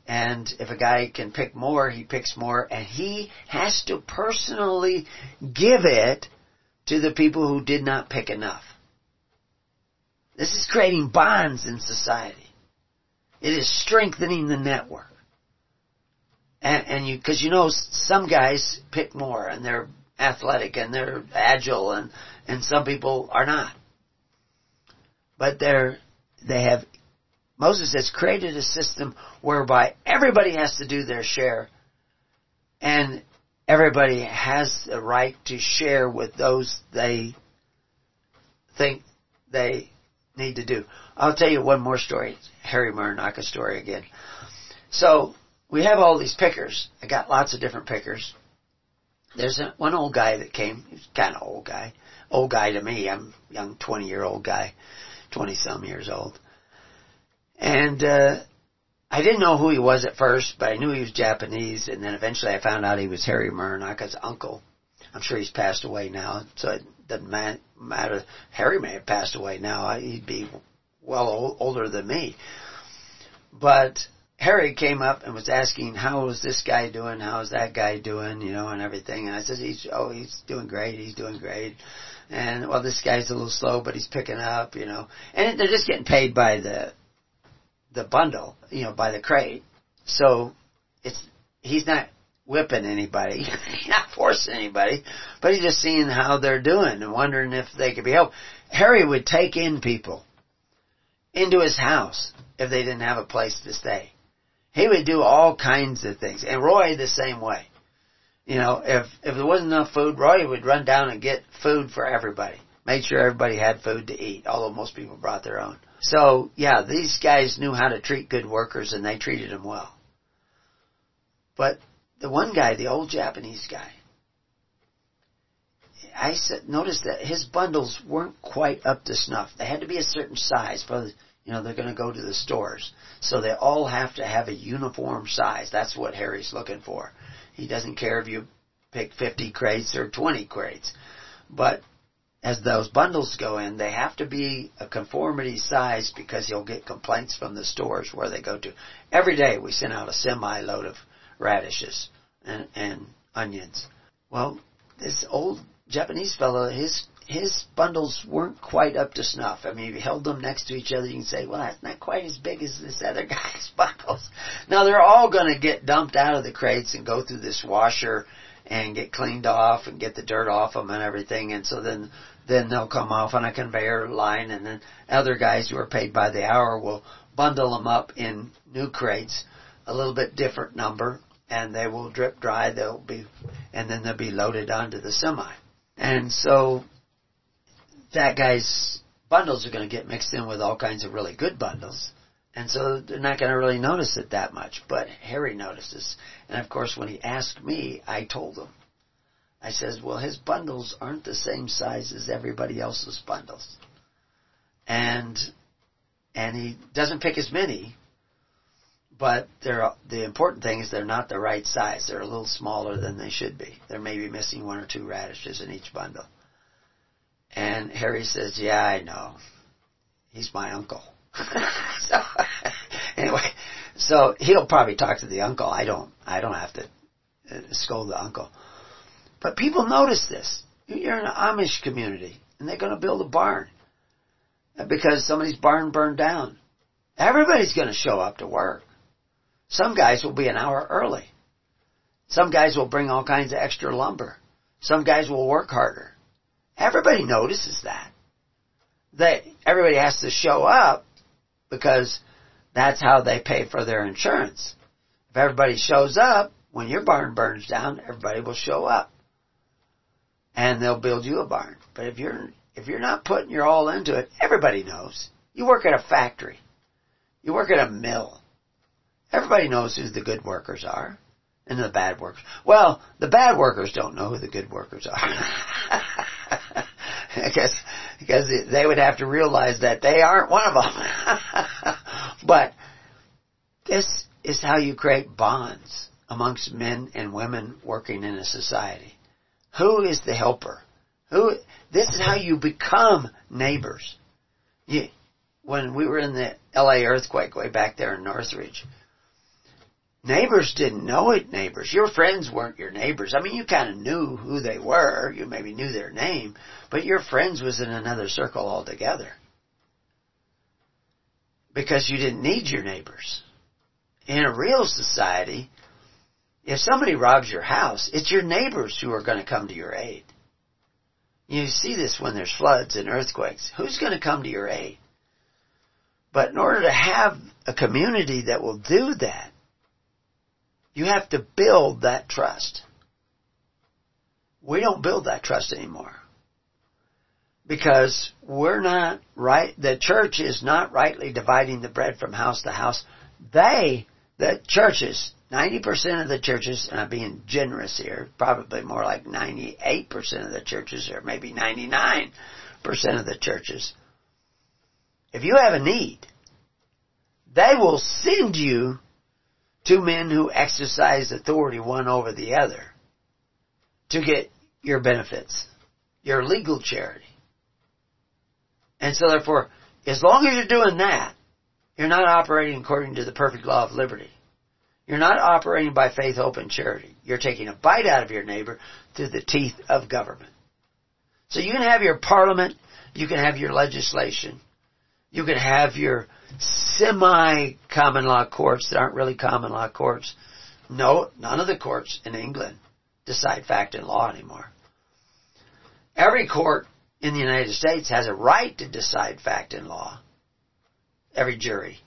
and if a guy can pick more, he picks more, and he has to personally give it to the people who did not pick enough. This is creating bonds in society. It is strengthening the network. And, and you, cause you know, some guys pick more and they're athletic and they're agile and, and some people are not. But they're, they have Moses has created a system whereby everybody has to do their share and everybody has the right to share with those they think they need to do. I'll tell you one more story, Harry Muranaka story again. So, we have all these pickers. I got lots of different pickers. There's a, one old guy that came, he's kind of old guy. Old guy to me, I'm young 20 year old guy, 20 some years old. And uh, I didn't know who he was at first, but I knew he was Japanese, and then eventually I found out he was Harry Muranaka's uncle. I'm sure he's passed away now, so it doesn't matter. Harry may have passed away now. He'd be well older than me. but Harry came up and was asking how is this guy doing, how is that guy doing, you know, and everything. And I said, he's oh he's doing great, he's doing great. And well, this guy's a little slow, but he's picking up, you know. And they're just getting paid by the the bundle, you know, by the crate. So it's he's not whipping anybody, not forcing anybody, but he's just seeing how they're doing and wondering if they could be helped. Harry would take in people into his house if they didn't have a place to stay. He would do all kinds of things. And Roy the same way. You know, if if there wasn't enough food, Roy would run down and get food for everybody. Made sure everybody had food to eat, although most people brought their own. So, yeah, these guys knew how to treat good workers and they treated them well. But the one guy, the old Japanese guy, I said, noticed that his bundles weren't quite up to snuff. They had to be a certain size. For, you know, they're going to go to the stores. So they all have to have a uniform size. That's what Harry's looking for. He doesn't care if you pick 50 crates or 20 crates. But as those bundles go in, they have to be a conformity size because you'll get complaints from the stores where they go to. Every day we send out a semi load of radishes and, and onions. Well, this old Japanese fellow, his his bundles weren't quite up to snuff. I mean, if you held them next to each other, you can say, well, that's not quite as big as this other guy's bundles. Now they're all going to get dumped out of the crates and go through this washer and get cleaned off and get the dirt off them and everything. And so then, then they'll come off on a conveyor line and then other guys who are paid by the hour will bundle them up in new crates, a little bit different number, and they will drip dry. They'll be, and then they'll be loaded onto the semi. And so that guy's bundles are going to get mixed in with all kinds of really good bundles. And so they're not going to really notice it that much. But Harry notices. And of course, when he asked me, I told him. I says, well, his bundles aren't the same size as everybody else's bundles. And, and he doesn't pick as many, but they're, the important thing is they're not the right size. They're a little smaller than they should be. They're maybe missing one or two radishes in each bundle. And Harry says, yeah, I know. He's my uncle. so, anyway, so he'll probably talk to the uncle. I don't, I don't have to uh, scold the uncle. But people notice this. You're in an Amish community and they're going to build a barn because somebody's barn burned down. Everybody's going to show up to work. Some guys will be an hour early. Some guys will bring all kinds of extra lumber. Some guys will work harder. Everybody notices that. That everybody has to show up because that's how they pay for their insurance. If everybody shows up, when your barn burns down, everybody will show up. And they'll build you a barn. But if you're, if you're not putting your all into it, everybody knows. You work at a factory. You work at a mill. Everybody knows who the good workers are and the bad workers. Well, the bad workers don't know who the good workers are. because because they would have to realize that they aren't one of them. but this is how you create bonds amongst men and women working in a society. Who is the helper? Who? This is how you become neighbors. You, when we were in the L.A. earthquake way back there in Northridge, neighbors didn't know it neighbors. Your friends weren't your neighbors. I mean, you kind of knew who they were. You maybe knew their name, but your friends was in another circle altogether. Because you didn't need your neighbors. In a real society, if somebody robs your house, it's your neighbors who are going to come to your aid. You see this when there's floods and earthquakes. Who's going to come to your aid? But in order to have a community that will do that, you have to build that trust. We don't build that trust anymore. Because we're not right, the church is not rightly dividing the bread from house to house. They, the churches, 90% of the churches, and I'm being generous here, probably more like 98% of the churches, or maybe 99% of the churches, if you have a need, they will send you two men who exercise authority one over the other to get your benefits, your legal charity. And so therefore, as long as you're doing that, You're not operating according to the perfect law of liberty. You're not operating by faith, hope, and charity. You're taking a bite out of your neighbor through the teeth of government. So you can have your parliament, you can have your legislation, you can have your semi-common law courts that aren't really common law courts. No, none of the courts in England decide fact and law anymore. Every court in the United States has a right to decide fact and law. Every jury.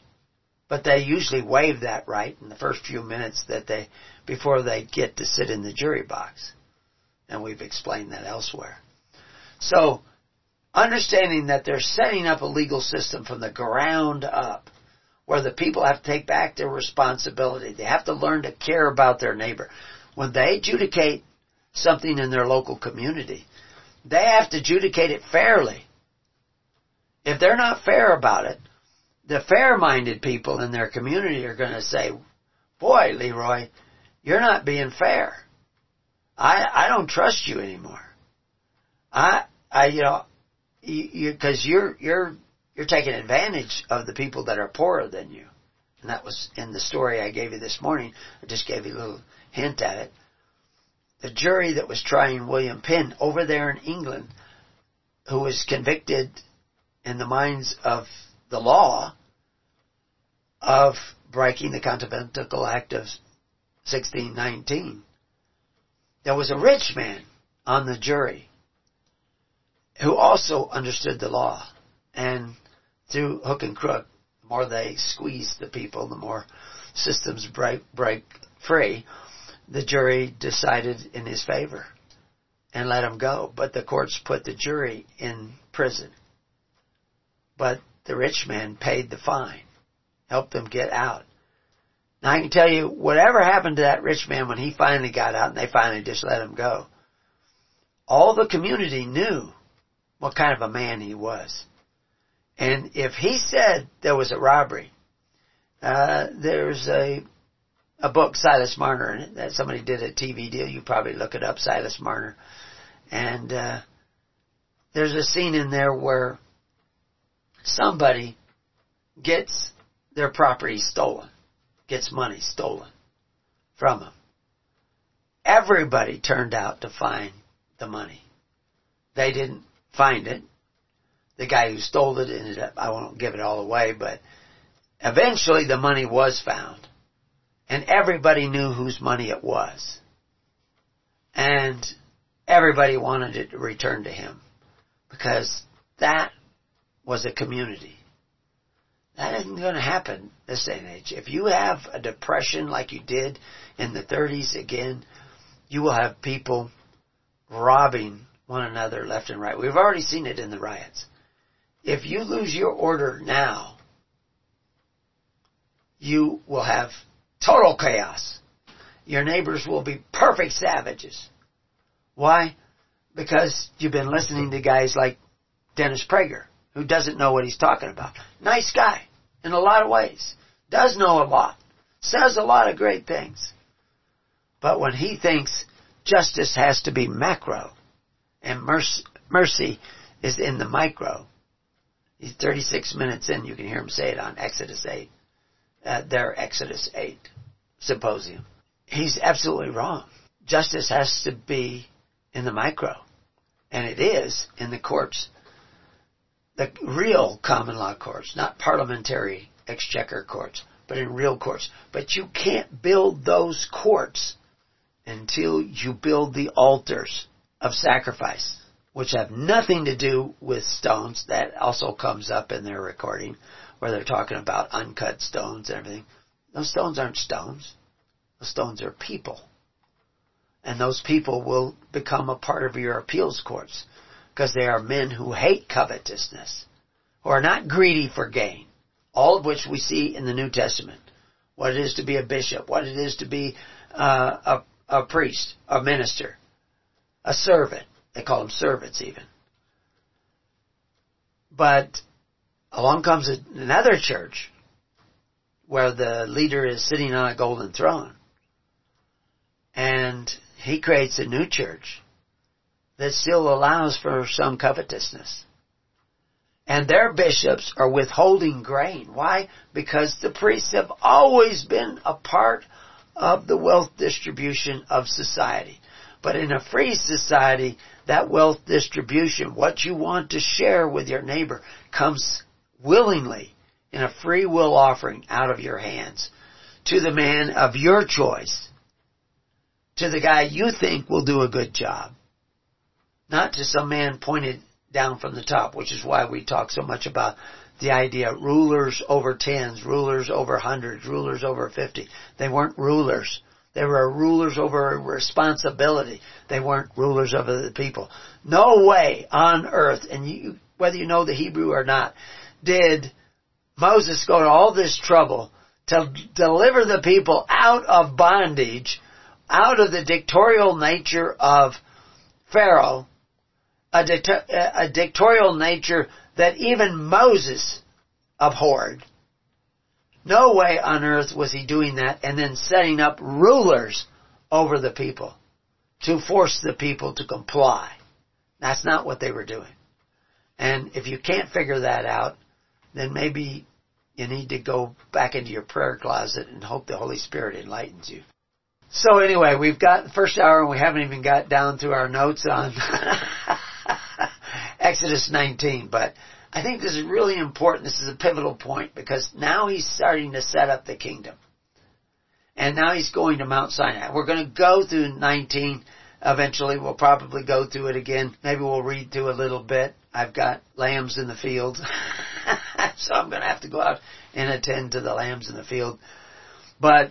But they usually waive that right in the first few minutes that they, before they get to sit in the jury box. And we've explained that elsewhere. So, understanding that they're setting up a legal system from the ground up where the people have to take back their responsibility. They have to learn to care about their neighbor. When they adjudicate something in their local community, they have to adjudicate it fairly. If they're not fair about it, the fair-minded people in their community are going to say, boy, Leroy, you're not being fair. I, I don't trust you anymore. I, I, you know, you, cause you're, you're, you're taking advantage of the people that are poorer than you. And that was in the story I gave you this morning. I just gave you a little hint at it. The jury that was trying William Penn over there in England, who was convicted in the minds of the law of breaking the Conventicle Act of 1619. There was a rich man on the jury who also understood the law. And through hook and crook, the more they squeeze the people, the more systems break, break free. The jury decided in his favor and let him go. But the courts put the jury in prison. But the rich man paid the fine, helped them get out. Now I can tell you, whatever happened to that rich man when he finally got out and they finally just let him go, all the community knew what kind of a man he was. And if he said there was a robbery, uh, there's a a book, Silas Marner, that somebody did a TV deal. You probably look it up, Silas Marner. And uh, there's a scene in there where somebody gets their property stolen, gets money stolen from them. Everybody turned out to find the money. They didn't find it. The guy who stole it ended up, I won't give it all away, but eventually the money was found. And everybody knew whose money it was. And everybody wanted it to return to him. Because that was a community. That isn't going to happen this day and age. If you have a depression like you did in the 30s again, you will have people robbing one another left and right. We've already seen it in the riots. If you lose your order now, you will have total chaos. Your neighbors will be perfect savages. Why? Because you've been listening to guys like Dennis Prager, who doesn't know what he's talking about. Nice guy in a lot of ways. Does know a lot. Says a lot of great things. But when he thinks justice has to be macro, and mercy, mercy is in the micro. He's 36 minutes in. You can hear him say it on Exodus 8, uh, their Exodus 8 symposium. He's absolutely wrong. Justice has to be in the micro. And it is in the courts. The real common law courts, not parliamentary exchequer courts, but in real courts. But you can't build those courts until you build the altars of sacrifice, which have nothing to do with stones. That also comes up in their recording where they're talking about uncut stones and everything. Those stones aren't stones. Those stones are people. And those people will become a part of your appeals courts because they are men who hate covetousness, who are not greedy for gain, all of which we see in the New Testament. What it is to be a bishop, what it is to be uh, a, a priest, a minister, a servant. They call them servants even. But along comes another church where the leader is sitting on a golden throne. And he creates a new church that still allows for some covetousness. And their bishops are withholding grain. Why? Because the priests have always been a part of the wealth distribution of society. But in a free society, that wealth distribution, what you want to share with your neighbor, comes willingly in a free will offering out of your hands to the man of your choice, to the guy you think will do a good job, not to some man pointed down from the top, which is why we talk so much about the idea rulers over tens, rulers over hundreds, rulers over fifty. They weren't rulers. They were rulers over responsibility. They weren't rulers over the people. No way on earth, and you, whether you know the Hebrew or not, did Moses go to all this trouble to deliver the people out of bondage, out of the dictatorial nature of Pharaoh, a, a dictatorial nature that even Moses abhorred. No way on earth was he doing that and then setting up rulers over the people to force the people to comply. That's not what they were doing. And if you can't figure that out, then maybe you need to go back into your prayer closet and hope the Holy Spirit enlightens you. So anyway, we've got the first hour and we haven't even got down to our notes on Exodus 19, but I think this is really important. This is a pivotal point because now he's starting to set up the kingdom. And now he's going to Mount Sinai. We're going to go through 19 eventually. We'll probably go through it again. Maybe we'll read through a little bit. I've got lambs in the field. so I'm going to have to go out and attend to the lambs in the field. But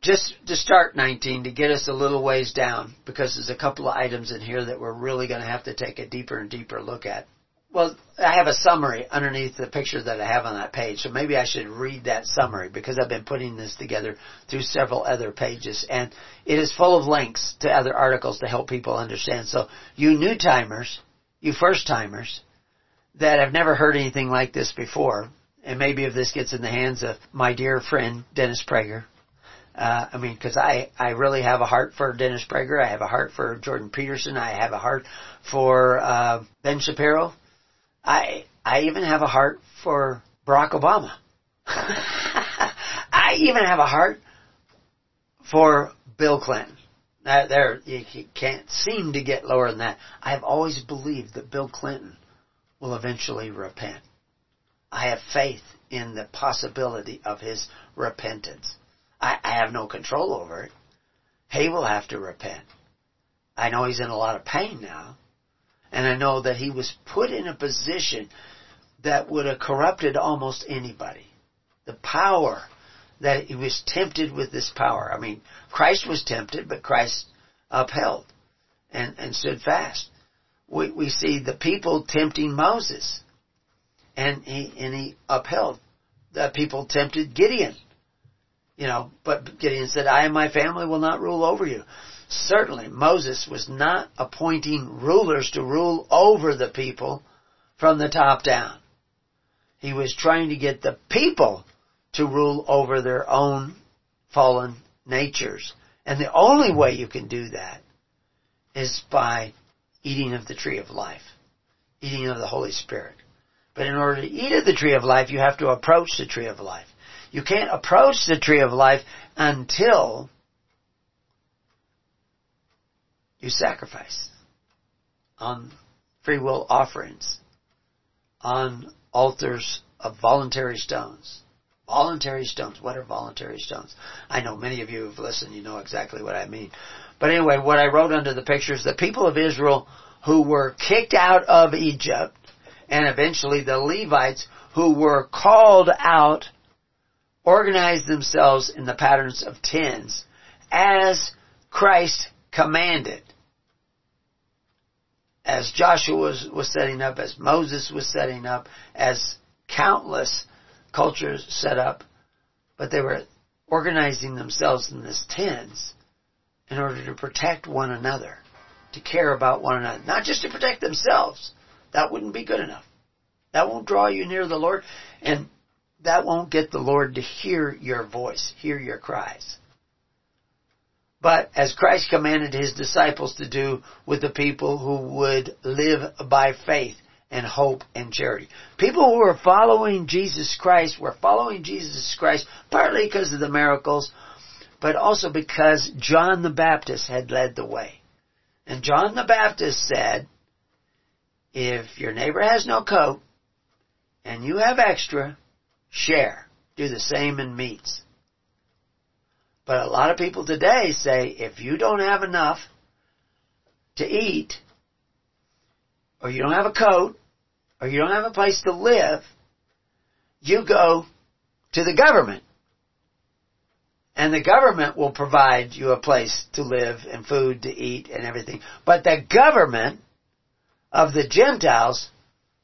just to start 19 to get us a little ways down because there's a couple of items in here that we're really going to have to take a deeper and deeper look at. Well, I have a summary underneath the picture that I have on that page, so maybe I should read that summary because I've been putting this together through several other pages, and it is full of links to other articles to help people understand. So, you new timers, you first timers, that have never heard anything like this before, and maybe if this gets in the hands of my dear friend Dennis Prager, uh, I mean, because I I really have a heart for Dennis Prager. I have a heart for Jordan Peterson. I have a heart for uh, Ben Shapiro. I I even have a heart for Barack Obama. I even have a heart for Bill Clinton. Now, there you can't seem to get lower than that. I've always believed that Bill Clinton will eventually repent. I have faith in the possibility of his repentance. I, I have no control over it. He will have to repent. I know he's in a lot of pain now, and I know that he was put in a position that would have corrupted almost anybody. The power that he was tempted with this power. I mean, Christ was tempted, but Christ upheld and, and stood fast. We, we see the people tempting Moses and he, and he upheld. The people tempted Gideon. You know, but Gideon said, I and my family will not rule over you. Certainly, Moses was not appointing rulers to rule over the people from the top down. He was trying to get the people to rule over their own fallen natures. And the only way you can do that is by eating of the tree of life, eating of the Holy Spirit. But in order to eat of the tree of life, you have to approach the tree of life. You can't approach the tree of life until you sacrifice on free will offerings, on altars of voluntary stones. Voluntary stones. What are voluntary stones? I know many of you have listened, you know exactly what I mean. But anyway, what I wrote under the picture is the people of Israel who were kicked out of Egypt and eventually the Levites who were called out organized themselves in the patterns of tens as Christ commanded as Joshua was, was setting up, as Moses was setting up, as countless cultures set up, but they were organizing themselves in this tens in order to protect one another, to care about one another, not just to protect themselves. That wouldn't be good enough. That won't draw you near the Lord, and that won't get the Lord to hear your voice, hear your cries. But as Christ commanded his disciples to do with the people who would live by faith and hope and charity. People who were following Jesus Christ were following Jesus Christ partly because of the miracles, but also because John the Baptist had led the way. And John the Baptist said, if your neighbor has no coat and you have extra, share. Do the same in meats. But a lot of people today say if you don't have enough to eat, or you don't have a coat, or you don't have a place to live, you go to the government. And the government will provide you a place to live and food to eat and everything. But the government of the Gentiles,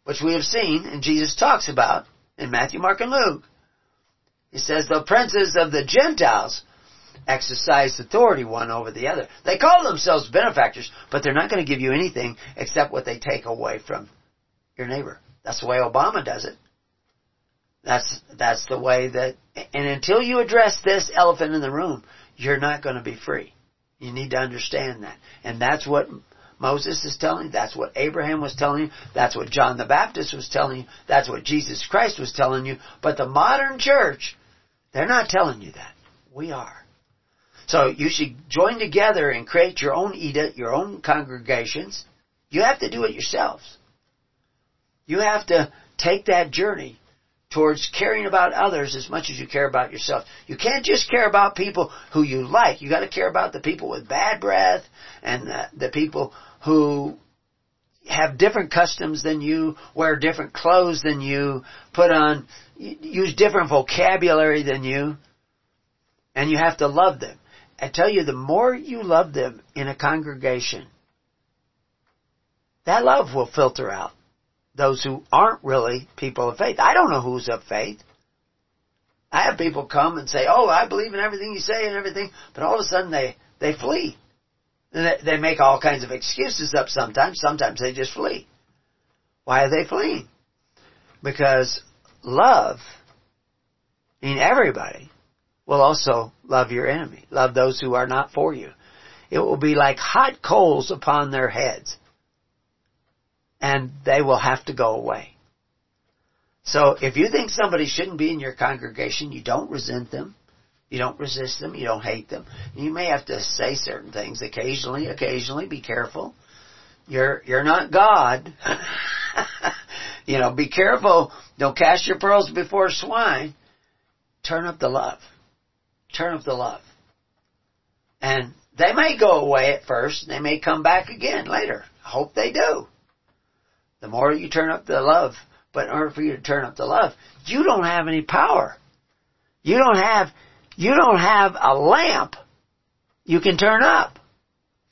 which we have seen and Jesus talks about in Matthew, Mark, and Luke, he says the princes of the Gentiles exercise authority one over the other. They call themselves benefactors, but they're not going to give you anything except what they take away from your neighbor. That's the way Obama does it. That's, that's the way that, and until you address this elephant in the room, you're not going to be free. You need to understand that. And that's what Moses is telling you. That's what Abraham was telling you. That's what John the Baptist was telling you. That's what Jesus Christ was telling you. But the modern church, they're not telling you that. We are. So you should join together and create your own edict, your own congregations. You have to do it yourselves. You have to take that journey towards caring about others as much as you care about yourself. You can't just care about people who you like. You got to care about the people with bad breath and the, the people who have different customs than you, wear different clothes than you, put on, use different vocabulary than you, and you have to love them. I tell you, the more you love them in a congregation, that love will filter out those who aren't really people of faith. I don't know who's of faith. I have people come and say, "Oh, I believe in everything you say and everything," but all of a sudden they they flee. And they make all kinds of excuses up sometimes. Sometimes they just flee. Why are they fleeing? Because love, in everybody, will also love your enemy. Love those who are not for you. It will be like hot coals upon their heads. And they will have to go away. So if you think somebody shouldn't be in your congregation, you don't resent them. You don't resist them. You don't hate them. You may have to say certain things occasionally, occasionally. Be careful. You're, you're not God. you know, be careful. Don't cast your pearls before swine. Turn up the love turn of the love. And they may go away at first, and they may come back again later. I hope they do. The more you turn up the love, but in order for you to turn up the love, you don't have any power. You don't have, you don't have a lamp you can turn up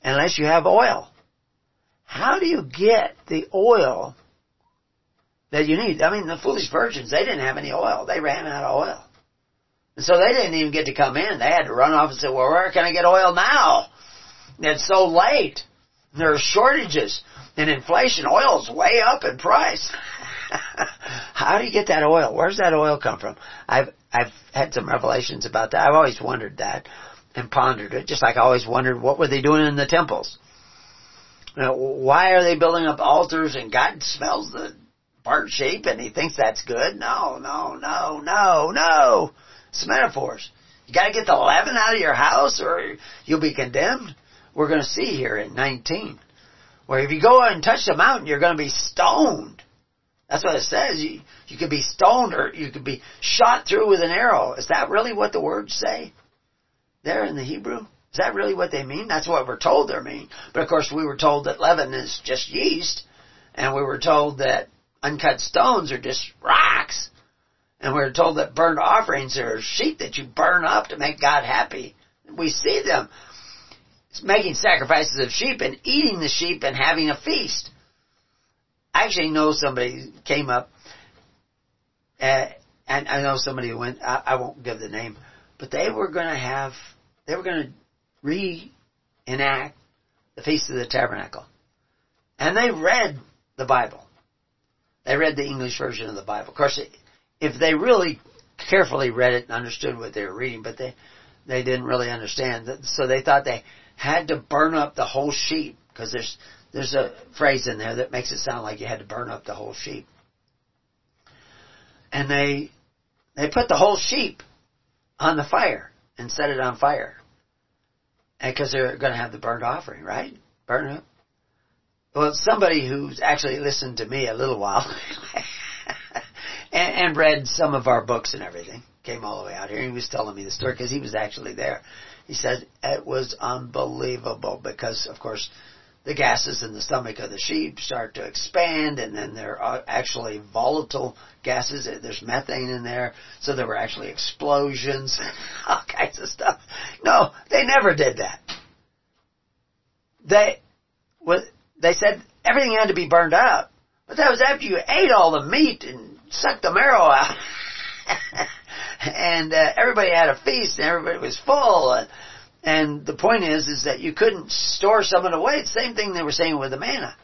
unless you have oil. How do you get the oil that you need? I mean, the foolish virgins, they didn't have any oil. They ran out of oil. So they didn't even get to come in. They had to run off and say, well, where can I get oil now? It's so late. There are shortages and inflation. Oil's way up in price. How do you get that oil? Where's that oil come from? I've, I've had some revelations about that. I've always wondered that and pondered it, just like I always wondered what were they doing in the temples? why are they building up altars and God smells the burnt sheep and he thinks that's good? No, no, no, no, no. It's metaphors. You gotta get the leaven out of your house or you'll be condemned. We're gonna see here in 19. Where if you go and touch the mountain, you're gonna be stoned. That's what it says. You, you could be stoned or you could be shot through with an arrow. Is that really what the words say? There in the Hebrew? Is that really what they mean? That's what we're told they mean. But of course we were told that leaven is just yeast, and we were told that uncut stones are just rocks. And we're told that burnt offerings are sheep that you burn up to make God happy. We see them making sacrifices of sheep and eating the sheep and having a feast. I actually know somebody came up, uh, and I know somebody who went, I, I won't give the name, but they were going to have, they were going to reenact the Feast of the Tabernacle. And they read the Bible. They read the English version of the Bible. Of course, if they really carefully read it and understood what they were reading, but they they didn't really understand. So they thought they had to burn up the whole sheep because there's there's a phrase in there that makes it sound like you had to burn up the whole sheep. And they, they put the whole sheep on the fire and set it on fire. Because they're going to have the burnt offering, right? Burn it up. Well, somebody who's actually listened to me a little while and, and read some of our books and everything came all the way out here. He was telling me the story because he was actually there. He said it was unbelievable because, of course, the gases in the stomach of the sheep start to expand, and then there are actually volatile gases. There's methane in there, so there were actually explosions, all kinds of stuff. No, they never did that. They, they said everything had to be burned up, but that was after you ate all the meat and sucked the marrow out. and uh, everybody had a feast and everybody was full. And, and the point is, is that you couldn't store some of it away. It's the same thing they were saying with the manna.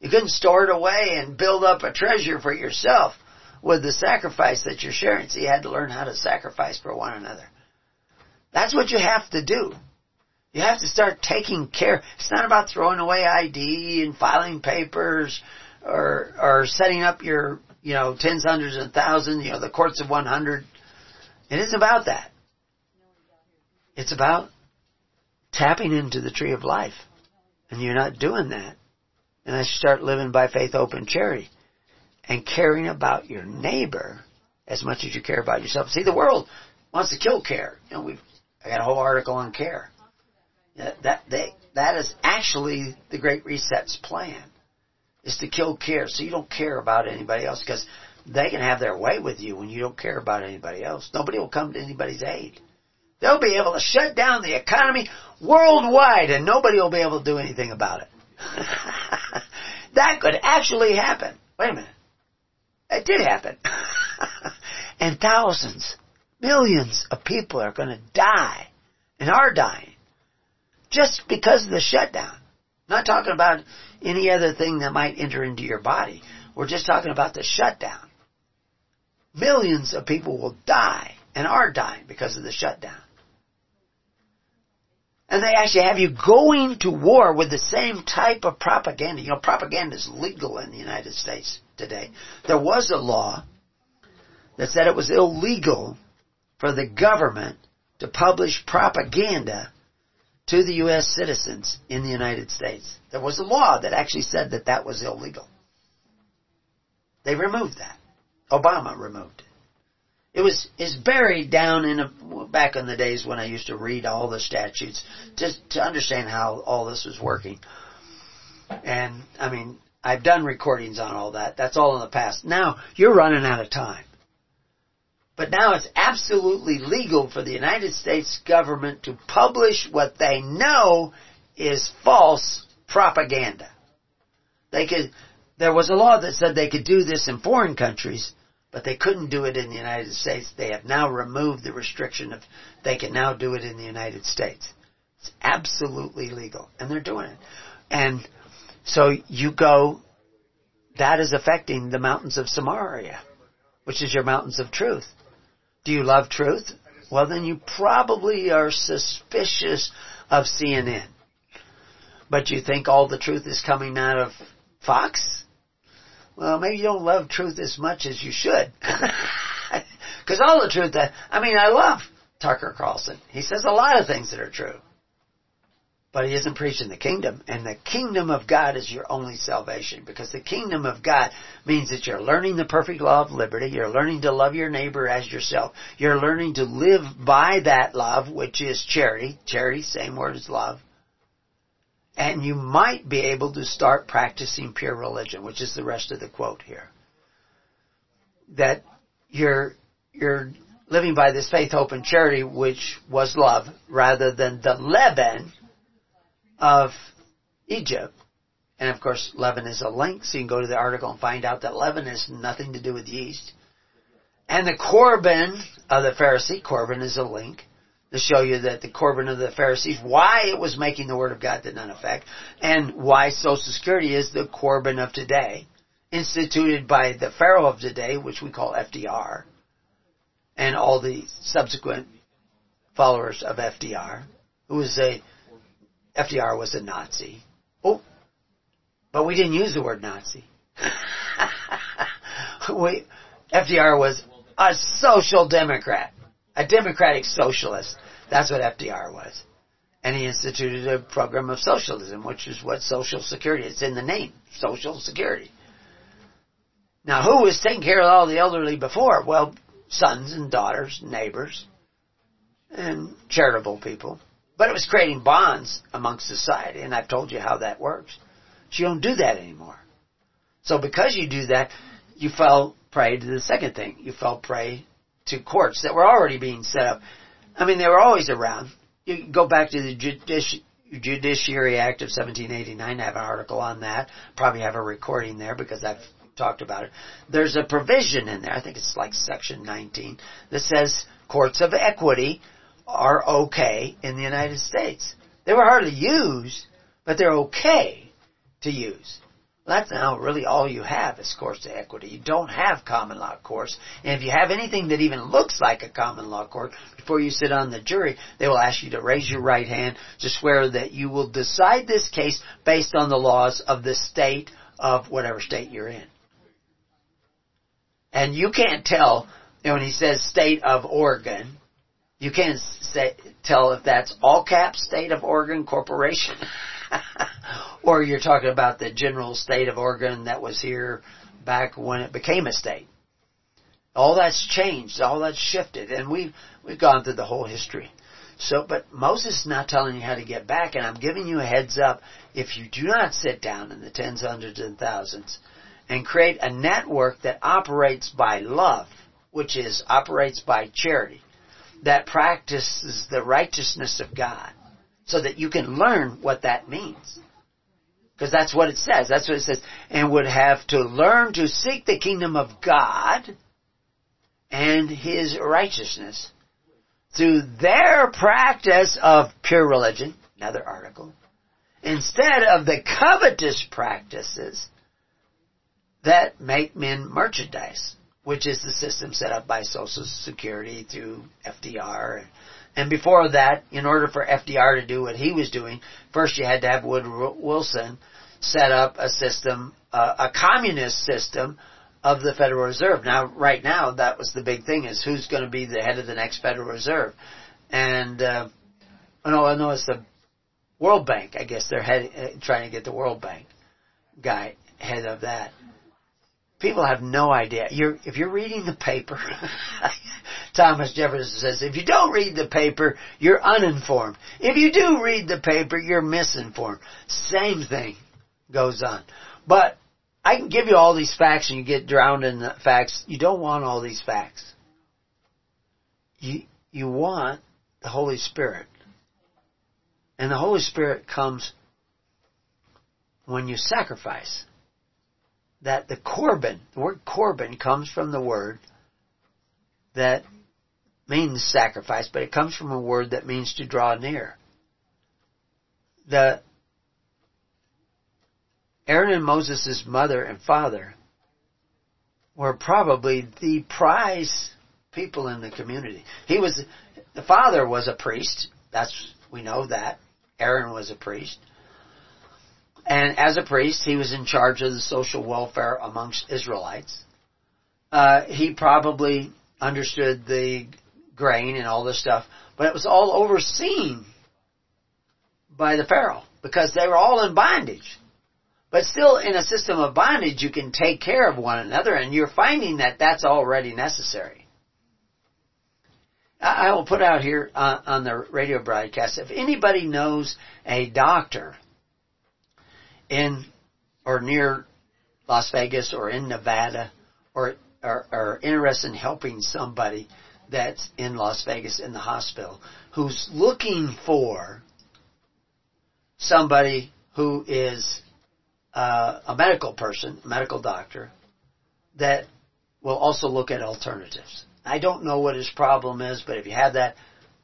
You couldn't store it away and build up a treasure for yourself with the sacrifice that you're sharing. So you had to learn how to sacrifice for one another. That's what you have to do. You have to start taking care. It's not about throwing away ID and filing papers or or setting up your you know tens, hundreds, and thousands. You know the courts of one hundred. It isn't about that. It's about tapping into the tree of life. And you're not doing that unless you start living by faith, hope, and charity and caring about your neighbor as much as you care about yourself. See, the world wants to kill care. You know, we've I got a whole article on care. That they, that is actually the Great Reset's plan, is to kill care, so you don't care about anybody else because they can have their way with you when you don't care about anybody else. Nobody will come to anybody's aid. They'll be able to shut down the economy worldwide and nobody will be able to do anything about it. that could actually happen. Wait a minute. It did happen. and thousands, millions of people are going to die and are dying just because of the shutdown. Not talking about any other thing that might enter into your body. We're just talking about the shutdown. Millions of people will die and are dying because of the shutdown. And they actually have you going to war with the same type of propaganda. You know, propaganda is legal in the United States today. There was a law that said it was illegal for the government to publish propaganda to the U.S. citizens in the United States. There was a law that actually said that that was illegal. They removed that. Obama removed it. It was is buried down in a, back in the days when I used to read all the statutes just to understand how all this was working. And I mean, I've done recordings on all that. That's all in the past. Now you're running out of time. But now it's absolutely legal for the United States government to publish what they know is false propaganda. They could, there was a law that said they could do this in foreign countries, but they couldn't do it in the United States. They have now removed the restriction of they can now do it in the United States. It's absolutely legal, and they're doing it. And so you go, that is affecting the mountains of Samaria, which is your mountains of truth. Do you love truth? Well, then you probably are suspicious of CNN. But you think all the truth is coming out of Fox? well, maybe you don't love truth as much as you should. Because all the truth that, I mean, I love Tucker Carlson. He says a lot of things that are true. But he isn't preaching the kingdom. And the kingdom of God is your only salvation. Because the kingdom of God means that you're learning the perfect law of liberty. You're learning to love your neighbor as yourself. You're learning to live by that love, which is charity. Charity, same word as love and you might be able to start practicing pure religion, which is the rest of the quote here. That you're, you're living by this faith, hope, and charity, which was love, rather than the leaven of Egypt. And of course, leaven is a link, so you can go to the article and find out that leaven has nothing to do with yeast. And the Corban of the Pharisee, Corban is a link, to show you that the Corban of the Pharisees, why it was making the Word of God to none effect, and why Social Security is the Corban of today, instituted by the Pharaoh of today, which we call FDR, and all the subsequent followers of FDR, who was a, FDR was a Nazi. Oh, But we didn't use the word Nazi. we, FDR was a social democrat, a democratic socialist. That's what FDR was. And he instituted a program of socialism, which is what Social Security, it's in the name, Social Security. Now who was taking care of all the elderly before? Well, sons and daughters, neighbors, and charitable people. But it was creating bonds amongst society, and I've told you how that works. So you don't do that anymore. So because you do that, you fell prey to the second thing. You fell prey to courts that were already being set up. I mean, they were always around. You go back to the Judici- Judiciary Act of 1789. I have an article on that. Probably have a recording there because I've talked about it. There's a provision in there. I think it's like section 19 that says courts of equity are okay in the United States. They were hardly used, but they're okay to use. Well, that's now really all you have is courts of equity. You don't have common law courts. And if you have anything that even looks like a common law court, before you sit on the jury, they will ask you to raise your right hand to swear that you will decide this case based on the laws of the state of whatever state you're in. And you can't tell, you know, when he says state of Oregon, you can't say, tell if that's all caps state of Oregon Corporation. or you're talking about the general state of Oregon that was here back when it became a state. All that's changed, all that's shifted, and we've, we've gone through the whole history. So, but Moses is not telling you how to get back, and I'm giving you a heads up. If you do not sit down in the tens, hundreds, and thousands and create a network that operates by love, which is operates by charity, that practices the righteousness of God so that you can learn what that means. Because that's what it says. That's what it says. And would have to learn to seek the kingdom of God and His righteousness through their practice of pure religion, another article, instead of the covetous practices that make men merchandise which is the system set up by Social Security through FDR. And before that, in order for FDR to do what he was doing, first you had to have Woodrow Wilson set up a system, uh, a communist system of the Federal Reserve. Now, right now, that was the big thing: is who's going to be the head of the next Federal Reserve? And uh, I know, I know it's the World Bank. I guess they're head, uh, trying to get the World Bank guy head of that people have no idea. You're, if you're reading the paper, Thomas Jefferson says, if you don't read the paper, you're uninformed. If you do read the paper, you're misinformed. Same thing goes on. But I can give you all these facts and you get drowned in the facts. You don't want all these facts. You, you want the Holy Spirit. And the Holy Spirit comes when you sacrifice that the Corban, the word Corban comes from the word that means sacrifice, but it comes from a word that means to draw near. The Aaron and Moses' mother and father were probably the prize people in the community. He was, the father was a priest. That's, we know that. Aaron was a priest. And as a priest, he was in charge of the social welfare amongst Israelites. Uh, he probably understood the grain and all this stuff, but it was all overseen by the Pharaoh because they were all in bondage. But still, in a system of bondage, you can take care of one another, and you're finding that that's already necessary. I will put out here on, on the radio broadcast if anybody knows a doctor in or near Las Vegas or in Nevada or are, are interested in helping somebody that's in Las Vegas in the hospital who's looking for somebody who is uh, a medical person, a medical doctor, that will also look at alternatives. I don't know what his problem is, but if you have that,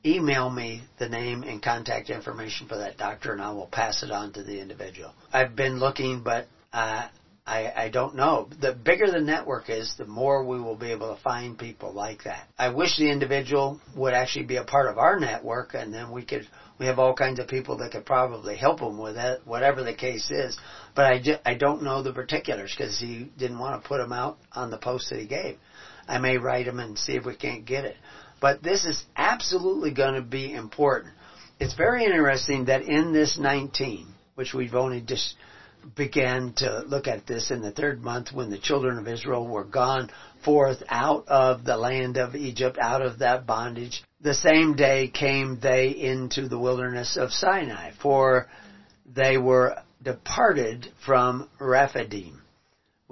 email me the name and contact information for that doctor and I will pass it on to the individual. I've been looking, but uh, I, I don't know. The bigger the network is, the more we will be able to find people like that. I wish the individual would actually be a part of our network and then we could, we have all kinds of people that could probably help him with it, whatever the case is. But I, just, I don't know the particulars because he didn't want to put them out on the post that he gave. I may write him and see if we can't get it. But this is absolutely going to be important. It's very interesting that in this 19, which we've only just began to look at this in the third month when the children of Israel were gone forth out of the land of Egypt, out of that bondage. The same day came they into the wilderness of Sinai, for they were departed from Rephidim,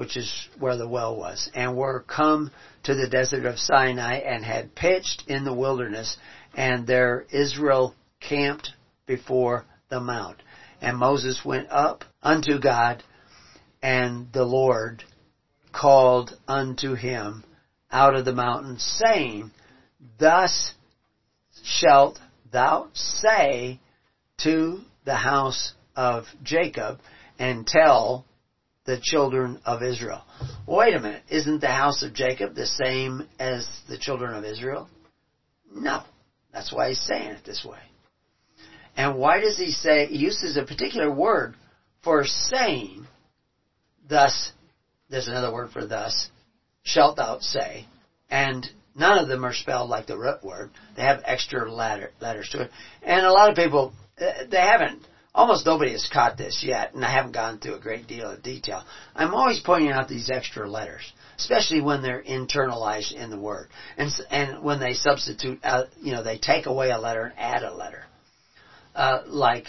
which is where the well was, and were come to the desert of Sinai and had pitched in the wilderness, and there Israel camped before the mount. And Moses went up unto God, and the Lord called unto him out of the mountain, saying, Thus shalt thou say to the house of Jacob, and tell the children of Israel. Wait a minute, isn't the house of Jacob the same as the children of Israel? No. That's why he's saying it this way. And why does he say, he uses a particular word for saying, thus, there's another word for thus, shalt thou say, and none of them are spelled like the root word. They have extra letter, letters to it. And a lot of people, they haven't, almost nobody has caught this yet, and I haven't gone through a great deal of detail. I'm always pointing out these extra letters, especially when they're internalized in the word. And, and when they substitute, uh, you know, they take away a letter and add a letter uh, like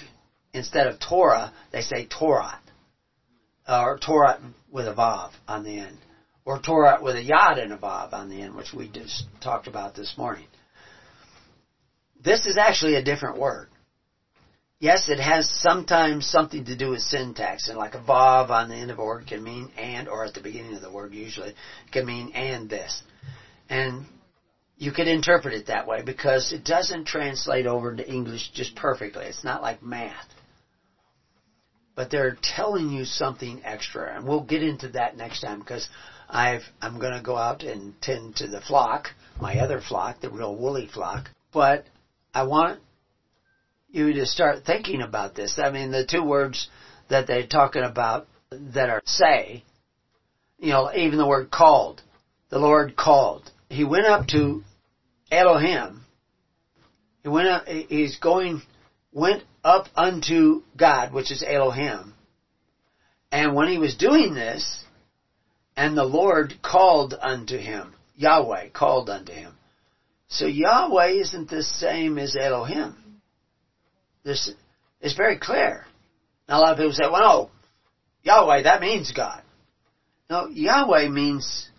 instead of Torah, they say Torah, or Torah with a vav on the end, or Torah with a yod and a vav on the end, which we just talked about this morning. This is actually a different word. Yes, it has sometimes something to do with syntax, and like a vav on the end of a word can mean and, or at the beginning of the word usually, can mean and this. And you could interpret it that way because it doesn't translate over into English just perfectly. It's not like math. But they're telling you something extra, and we'll get into that next time because I've I'm going to go out and tend to the flock, my other flock, the real woolly flock. But I want you to start thinking about this. I mean, the two words that they're talking about that are say, you know, even the word called. The Lord called. He went up to Elohim. He went up, he's going, went up unto God, which is Elohim. And when he was doing this, and the Lord called unto him, Yahweh called unto him. So Yahweh isn't the same as Elohim. This is very clear. Now a lot of people say, well, no, Yahweh, that means God. No, Yahweh means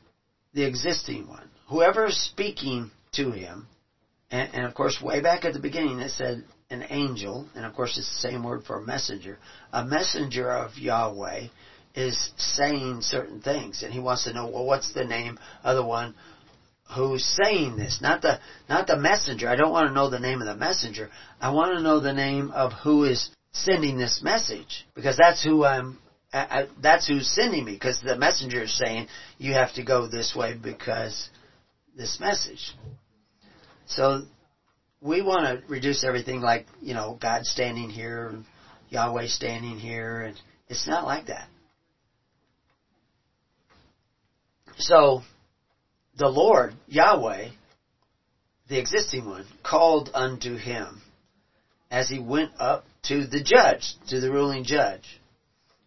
the existing one. Whoever is speaking to him. And, and, of course, way back at the beginning, it said an angel, and of course, it's the same word for a messenger. A messenger of Yahweh is saying certain things, and he wants to know, well, what's the name of the one who's saying this? Not the not the messenger. I don't want to know the name of the messenger. I want to know the name of who is sending this message, because that's who I'm. I, I, that's who's sending me, because the messenger is saying you have to go this way because this message. So we want to reduce everything like, you know, God standing here and Yahweh standing here and it's not like that. So the Lord, Yahweh, the existing one, called unto him as he went up to the judge, to the ruling judge,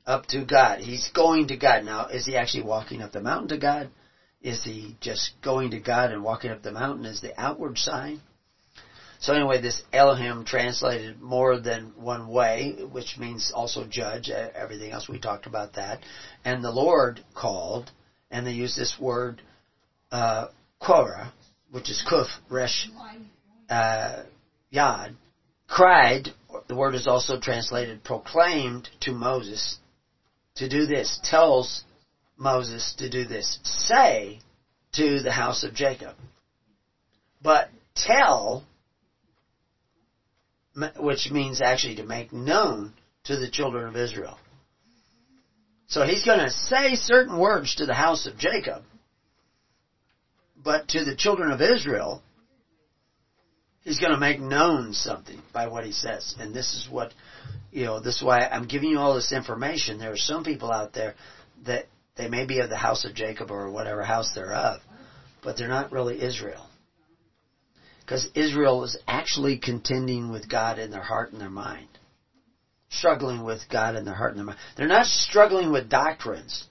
up to God. He's going to God. Now, is he actually walking up the mountain to God? Is he just going to God and walking up the mountain as the outward sign? So anyway, this Elohim translated more than one way, which means also judge. Everything else we talked about that. And the Lord called, and they use this word uh, which is Kuf Resh uh, Yad, cried. The word is also translated proclaimed to Moses to do this. Tells Moses to do this. Say to the house of Jacob. But tell, which means actually to make known to the children of Israel. So he's going to say certain words to the house of Jacob, but to the children of Israel, he's going to make known something by what he says. And this is what, you know, this is why I'm giving you all this information. There are some people out there that they may be of the house of Jacob or whatever house they're of, but they're not really Israel. Because Israel is actually contending with God in their heart and their mind. Struggling with God in their heart and their mind. They're not struggling with doctrines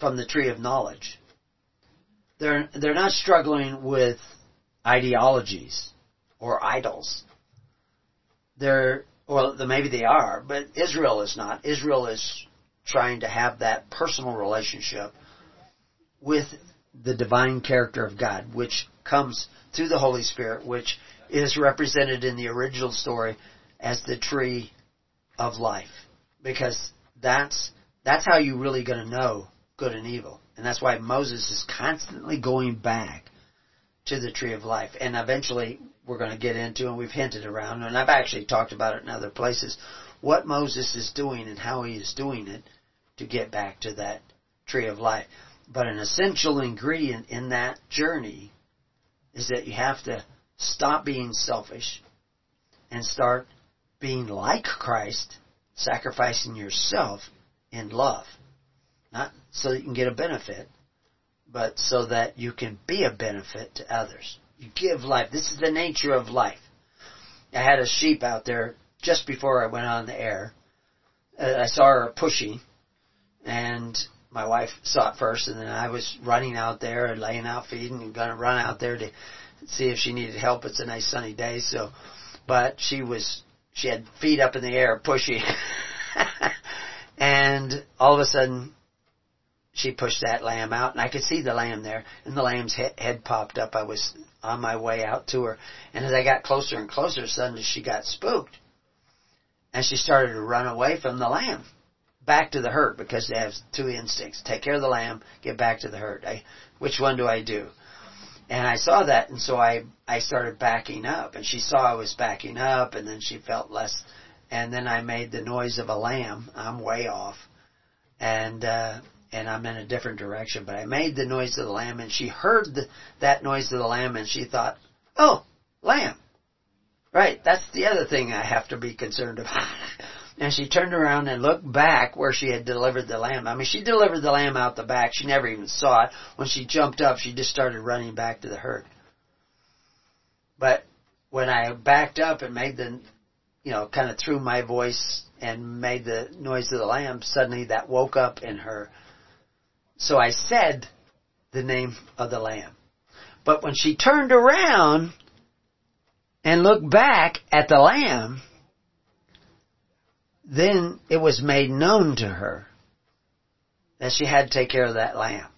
from the tree of knowledge. They're, they're not struggling with ideologies or idols. They're, well, maybe they are, but Israel is not. Israel is trying to have that personal relationship with the divine character of God, which comes through the Holy Spirit, which is represented in the original story as the tree of life. Because that's, that's how you're really going to know good and evil. And that's why Moses is constantly going back to the tree of life. And eventually we're going to get into, and we've hinted around, and I've actually talked about it in other places, what Moses is doing and how he is doing it to get back to that tree of life. But an essential ingredient in that journey is that you have to stop being selfish and start being like Christ, sacrificing yourself in love. Not so that you can get a benefit, but so that you can be a benefit to others. You give life. This is the nature of life. I had a sheep out there just before I went on the air. Uh, I saw her pushing, and my wife saw it first, and then I was running out there and laying out feeding and going to run out there to see if she needed help. It's a nice sunny day, so, but she was, she had feet up in the air pushing. and all of a sudden, she pushed that lamb out, and I could see the lamb there, and the lamb's head, popped up. I was on my way out to her, and as I got closer and closer, suddenly she got spooked, and she started to run away from the lamb back to the herd because they have two instincts. Take care of the lamb, get back to the herd. I, which one do I do? And I saw that and so I, I started backing up and she saw I was backing up and then she felt less and then I made the noise of a lamb. I'm way off. And, uh, and I'm in a different direction, but I made the noise of the lamb and she heard the, that noise of the lamb and she thought, oh, lamb. Right, that's the other thing I have to be concerned about. And she turned around and looked back where she had delivered the lamb. I mean, she delivered the lamb out the back. She never even saw it. When she jumped up, she just started running back to the herd. But when I backed up and made the, you know, kind of threw my voice and made the noise of the lamb, suddenly that woke up in her. So I said the name of the lamb. But when she turned around and looked back at the lamb, then it was made known to her that she had to take care of that lamb.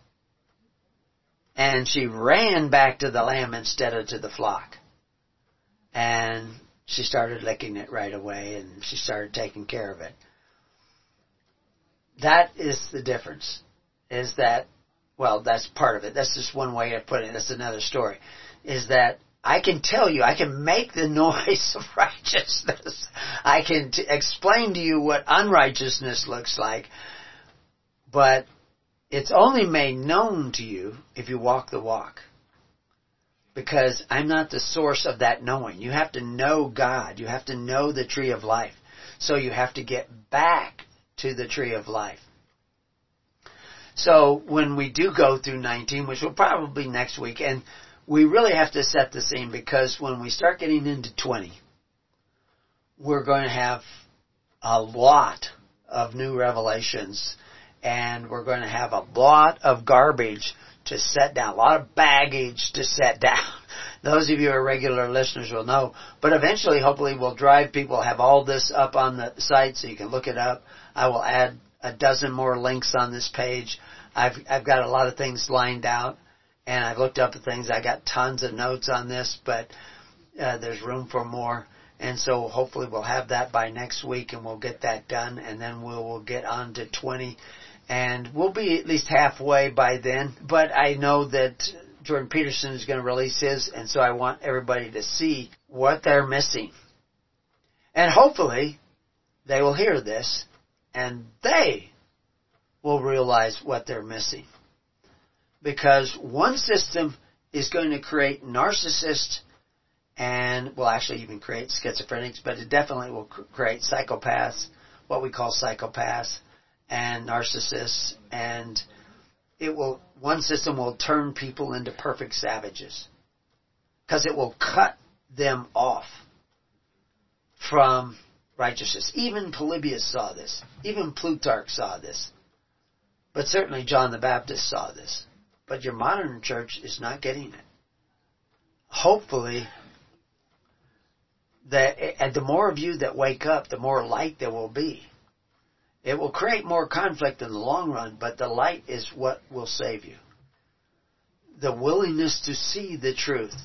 And she ran back to the lamb instead of to the flock. And she started licking it right away and she started taking care of it. That is the difference. Is that, well, that's part of it. That's just one way of putting it. That's another story. Is that I can tell you, I can make the noise of righteousness. I can t- explain to you what unrighteousness looks like, but it's only made known to you if you walk the walk. Because I'm not the source of that knowing. You have to know God. You have to know the tree of life. So you have to get back to the tree of life. So when we do go through 19, which will probably be next week, and we really have to set the scene because when we start getting into 20, we're going to have a lot of new revelations and we're going to have a lot of garbage to set down, a lot of baggage to set down. Those of you who are regular listeners will know. But eventually, hopefully, we'll drive people, have all this up on the site so you can look it up. I will add a dozen more links on this page. I've, I've got a lot of things lined out and I've looked up the things. I got tons of notes on this, but uh, there's room for more. And so hopefully we'll have that by next week and we'll get that done and then we'll, we'll get on to 20 and we'll be at least halfway by then. But I know that Jordan Peterson is going to release his and so I want everybody to see what they're missing. And hopefully they will hear this and they will realize what they're missing. Because one system is going to create narcissists and will actually even create schizophrenics, but it definitely will create psychopaths, what we call psychopaths, and narcissists, and it will, one system will turn people into perfect savages. Because it will cut them off from righteousness. Even Polybius saw this. Even Plutarch saw this. But certainly John the Baptist saw this. But your modern church is not getting it. Hopefully, that and the more of you that wake up, the more light there will be. It will create more conflict in the long run, but the light is what will save you. The willingness to see the truth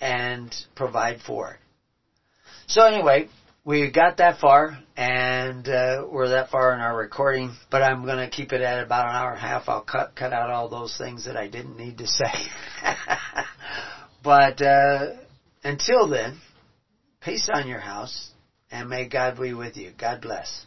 and provide for it. So anyway, we got that far, and uh, we're that far in our recording. But I'm going to keep it at about an hour and a half. I'll cut cut out all those things that I didn't need to say. but uh, until then, peace on your house, and may God be with you. God bless.